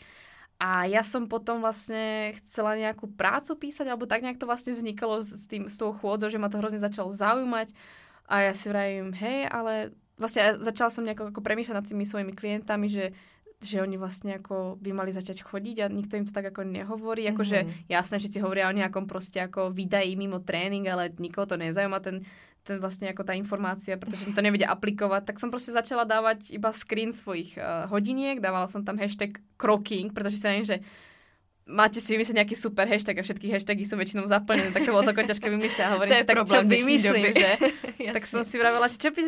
A ja som potom vlastne chcela nejakú prácu písať, alebo tak nejak to vlastne vznikalo s, tým, s tou chôdzou, že ma to hrozne začalo zaujímať. A ja si vravím, hej, ale vlastne ja začala som nejako ako premýšľať nad tými svojimi klientami, že že oni vlastne ako by mali začať chodiť a nikto im to tak ako nehovorí. Mm-hmm. Akože jasné, si hovoria o nejakom proste ako vydají mimo tréning, ale nikoho to nezaujíma ten, ten vlastne ako tá informácia, pretože to nevedia aplikovať. Tak som proste začala dávať iba screen svojich uh, hodiniek, dávala som tam hashtag croking, pretože si neviem, že máte si vymyslieť nejaký super hashtag a všetky hashtagy sú väčšinou zaplnené, tak [LAUGHS] to bolo celkom ťažké vymyslieť. A hovorím to si, tak čo vymyslím, že? [LAUGHS] tak som si vravela, že čo by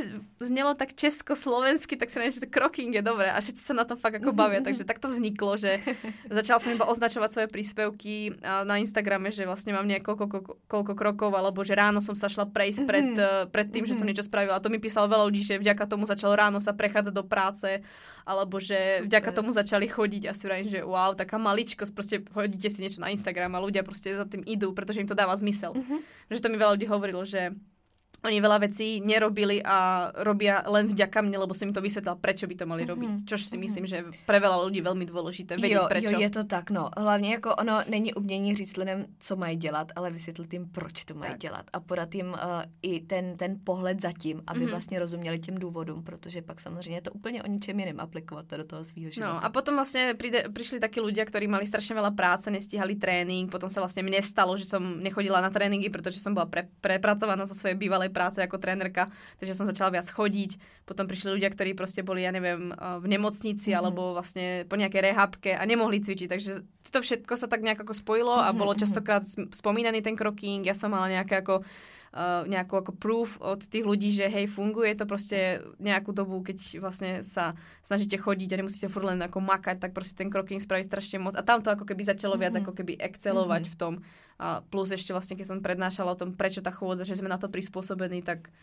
znelo tak československy, tak si neviem, že to kroking je dobré a všetci sa na to fakt ako bavia. Takže tak to vzniklo, že [LAUGHS] začala som iba označovať svoje príspevky na Instagrame, že vlastne mám niekoľko koľko, koľko krokov, alebo že ráno som sa šla prejsť pred, mm-hmm. pred tým, že som niečo spravila. A to mi písalo veľa ľudí, že vďaka tomu začalo ráno sa prechádzať do práce alebo že Super. vďaka tomu začali chodiť a si vrajím, že wow, taká maličkosť, proste hodíte si niečo na Instagram a ľudia proste za tým idú, pretože im to dáva zmysel. Uh-huh. Že to mi veľa ľudí hovorilo, že oni veľa vecí nerobili a robia len vďaka mne, lebo som im to vysvetlila, prečo by to mali robiť. Mm-hmm. Čož si mhm. myslím, že pre veľa ľudí veľmi dôležité vedieť jo, prečo. Jo, je to tak, no. Hlavně jako ono není umění říct lidem, co mají dělat, ale vysvětlit jim, proč to mají tak. dělat a podat jim uh, i ten, ten pohled zatím, aby mm-hmm. vlastně rozuměli těm důvodům, protože pak samozřejmě je to úplně o ničem jiném aplikovat to do toho svého života. No a potom vlastně príde, prišli takí ľudia, ktorí mali strašne veľa práce, nestíhali tréning, potom sa vlastne mne stalo, že som nechodila na tréningy, pretože som bola pre, prepracovaná zo svojej bývalej práce ako tréner trenérka, takže som začala viac chodiť. Potom prišli ľudia, ktorí proste boli, ja neviem, v nemocnici mm-hmm. alebo vlastne po nejakej rehabke a nemohli cvičiť. Takže to všetko sa tak nejako spojilo a mm-hmm. bolo mhm. častokrát spomínaný ten kroking. Ja som mala nejaké ako Uh, nejakú ako proof od tých ľudí, že hej, funguje to proste nejakú dobu, keď vlastne sa snažíte chodiť a nemusíte furt len ako makať, tak proste ten kroking spraví strašne moc. A tam to ako keby začalo viac mm-hmm. ako keby excelovať mm-hmm. v tom. A plus ešte vlastne, keď som prednášala o tom, prečo tá chôdza, že sme na to prispôsobení, tak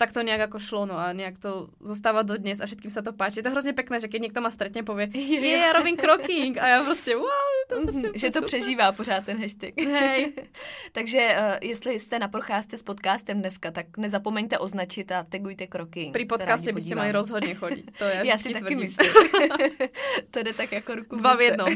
tak to nejak ako šlo, no a nejak to zostáva do dnes a všetkým sa to páči. Je to hrozne pekné, že keď niekto ma stretne, povie, je, ja robím kroking a ja prostě, wow, to mhm, prostě Že to super. přežívá pořád ten hashtag. Hej. [LAUGHS] Takže uh, jestli jste na procházce s podcastem dneska, tak nezapomeňte označit a tagujte kroky. Pri podcaste byste měli rozhodně chodit. To já, [LAUGHS] já si taky myslím. [LAUGHS] to jde tak jako ruku Dva v jednom.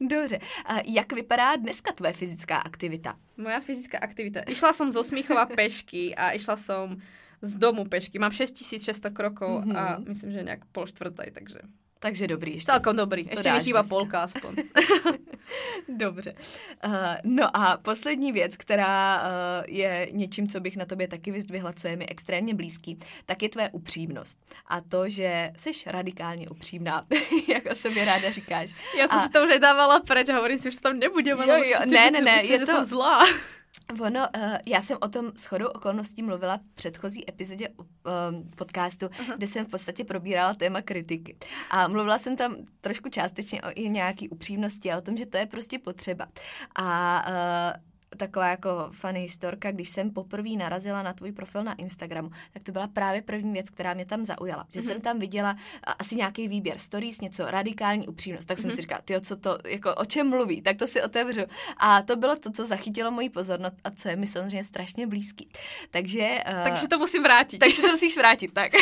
Dobře. A jak vypadá dneska tvoje fyzická aktivita? Moja fyzická aktivita. Išla som zo Smíchova pešky a išla som z domu pešky. Mám 6600 krokov mm-hmm. a myslím, že nejak pol štvrtaj, takže... Takže dobrý. Ještě. Celkom dobrý. To ještě mi chýba polka aspoň. [LAUGHS] Dobře. Uh, no a poslední věc, která uh, je něčím, co bych na tobě taky vyzdvihla, co je mi extrémně blízký, tak je tvoje upřímnost. A to, že jsi radikálně upřímná, [LAUGHS] jak o sobě ráda říkáš. Já jsem a... si to už nedávala preč, hovorím si, že tam nebudeme. Jo, jo, ne, ne, ne, je to... jsem zlá. Ono, uh, já jsem o tom shodou okolností mluvila v předchozí epizodě uh, podcastu, uh-huh. kde jsem v podstatě probírala téma kritiky. A mluvila jsem tam trošku částečně o i nějaký upřímnosti a o tom, že to je prostě potřeba. A uh, taková jako funny historka, když jsem poprvé narazila na tvůj profil na Instagramu, tak to byla právě první věc, která mě tam zaujala. Že mm-hmm. jsem tam viděla asi nějaký výběr stories, něco radikální upřímnost. Tak mm-hmm. jsem mhm. si říkala, ty co to, jako o čem mluví, tak to si otevřu. A to bylo to, co zachytilo moji pozornost a co je mi samozřejmě strašně blízký. Takže... Uh, takže to musím vrátit. Takže to musíš vrátit, tak.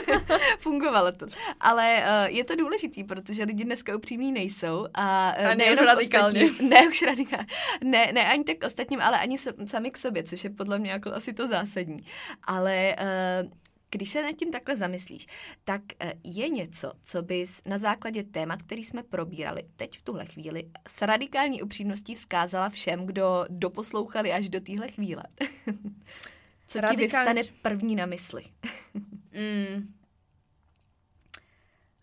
[LAUGHS] Fungovalo to. Ale uh, je to důležitý, protože lidi dneska upřímní nejsou. A, uh, a ne už radikálně. Ostatní, ne už radikálně. Ne, ne ani tak ostatním, ale ani so, sami k sobě, což je podle mě jako asi to zásadní. Ale uh, když se nad tím takhle zamyslíš, tak eh, je něco, co bys na základě témat, který jsme probírali teď v tuhle chvíli, s radikální upřímností vzkázala všem, kdo doposlouchali až do téhle chvíle? [LAUGHS] co Radikálně... ti vyvstane první na mysli? [LAUGHS] mm,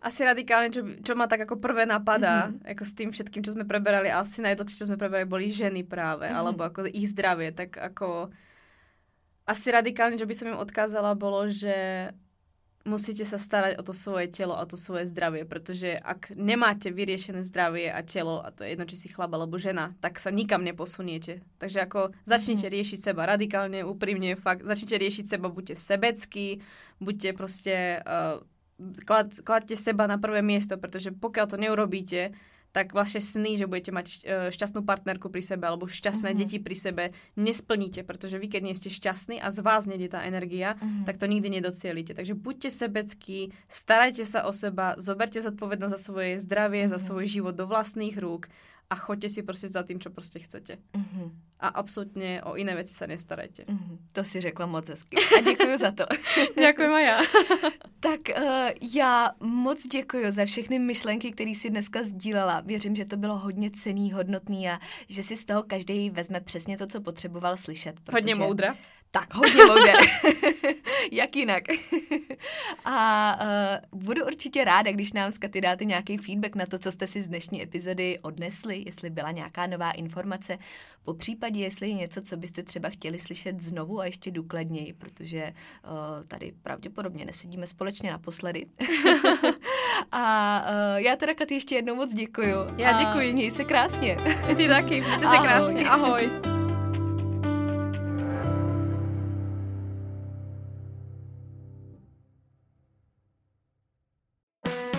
asi radikálne, čo, čo ma tak ako prvé napadá, mm-hmm. ako s tým všetkým, čo sme preberali, asi najdlhšie, čo sme preberali, boli ženy práve, mm-hmm. alebo ako ich zdravie, tak ako asi radikálne, čo by som im odkázala, bolo, že musíte sa starať o to svoje telo a to svoje zdravie, pretože ak nemáte vyriešené zdravie a telo, a to je jedno, či si chlap alebo žena, tak sa nikam neposuniete. Takže ako začnite mhm. riešiť seba radikálne, úprimne, fakt, začnite riešiť seba, buďte sebeckí, buďte proste, uh, klad, kladte seba na prvé miesto, pretože pokiaľ to neurobíte, tak vlastne sny, že budete mať e, šťastnú partnerku pri sebe alebo šťastné mm-hmm. deti pri sebe, nesplníte, pretože vy, keď nie ste šťastní a z vás nejde tá energia, mm-hmm. tak to nikdy nedocielite. Takže buďte sebeckí, starajte sa o seba, zoberte zodpovednosť za svoje zdravie, mm-hmm. za svoj život do vlastných rúk a choďte si prostě za tým, čo prostě chcete. Mm-hmm. A absolutně o iné věci se nestarajte. Mm-hmm. To si řekla moc hezky. A děkuji za to. Děkuji a já. tak uh, já moc děkuji za všechny myšlenky, které si dneska sdílela. Věřím, že to bylo hodně cený, hodnotný a že si z toho každý vezme přesně to, co potřeboval slyšet. Hodně moudra. Tak, hodně moudra. [LAUGHS] Jak jinak. [LAUGHS] a uh, budu určitě ráda, když nám z Katy dáte nějaký feedback na to, co jste si z dnešní epizody odnesli, jestli byla nějaká nová informace, po případě, jestli je něco, co byste třeba chtěli slyšet znovu a ještě důkladněji, protože uh, tady pravděpodobně nesedíme společně naposledy. [LAUGHS] a uh, já teda Katy ještě jednou moc děkuju. Já děkuji. Měj se krásně. Ty taky, mějte se krásně. Ahoj.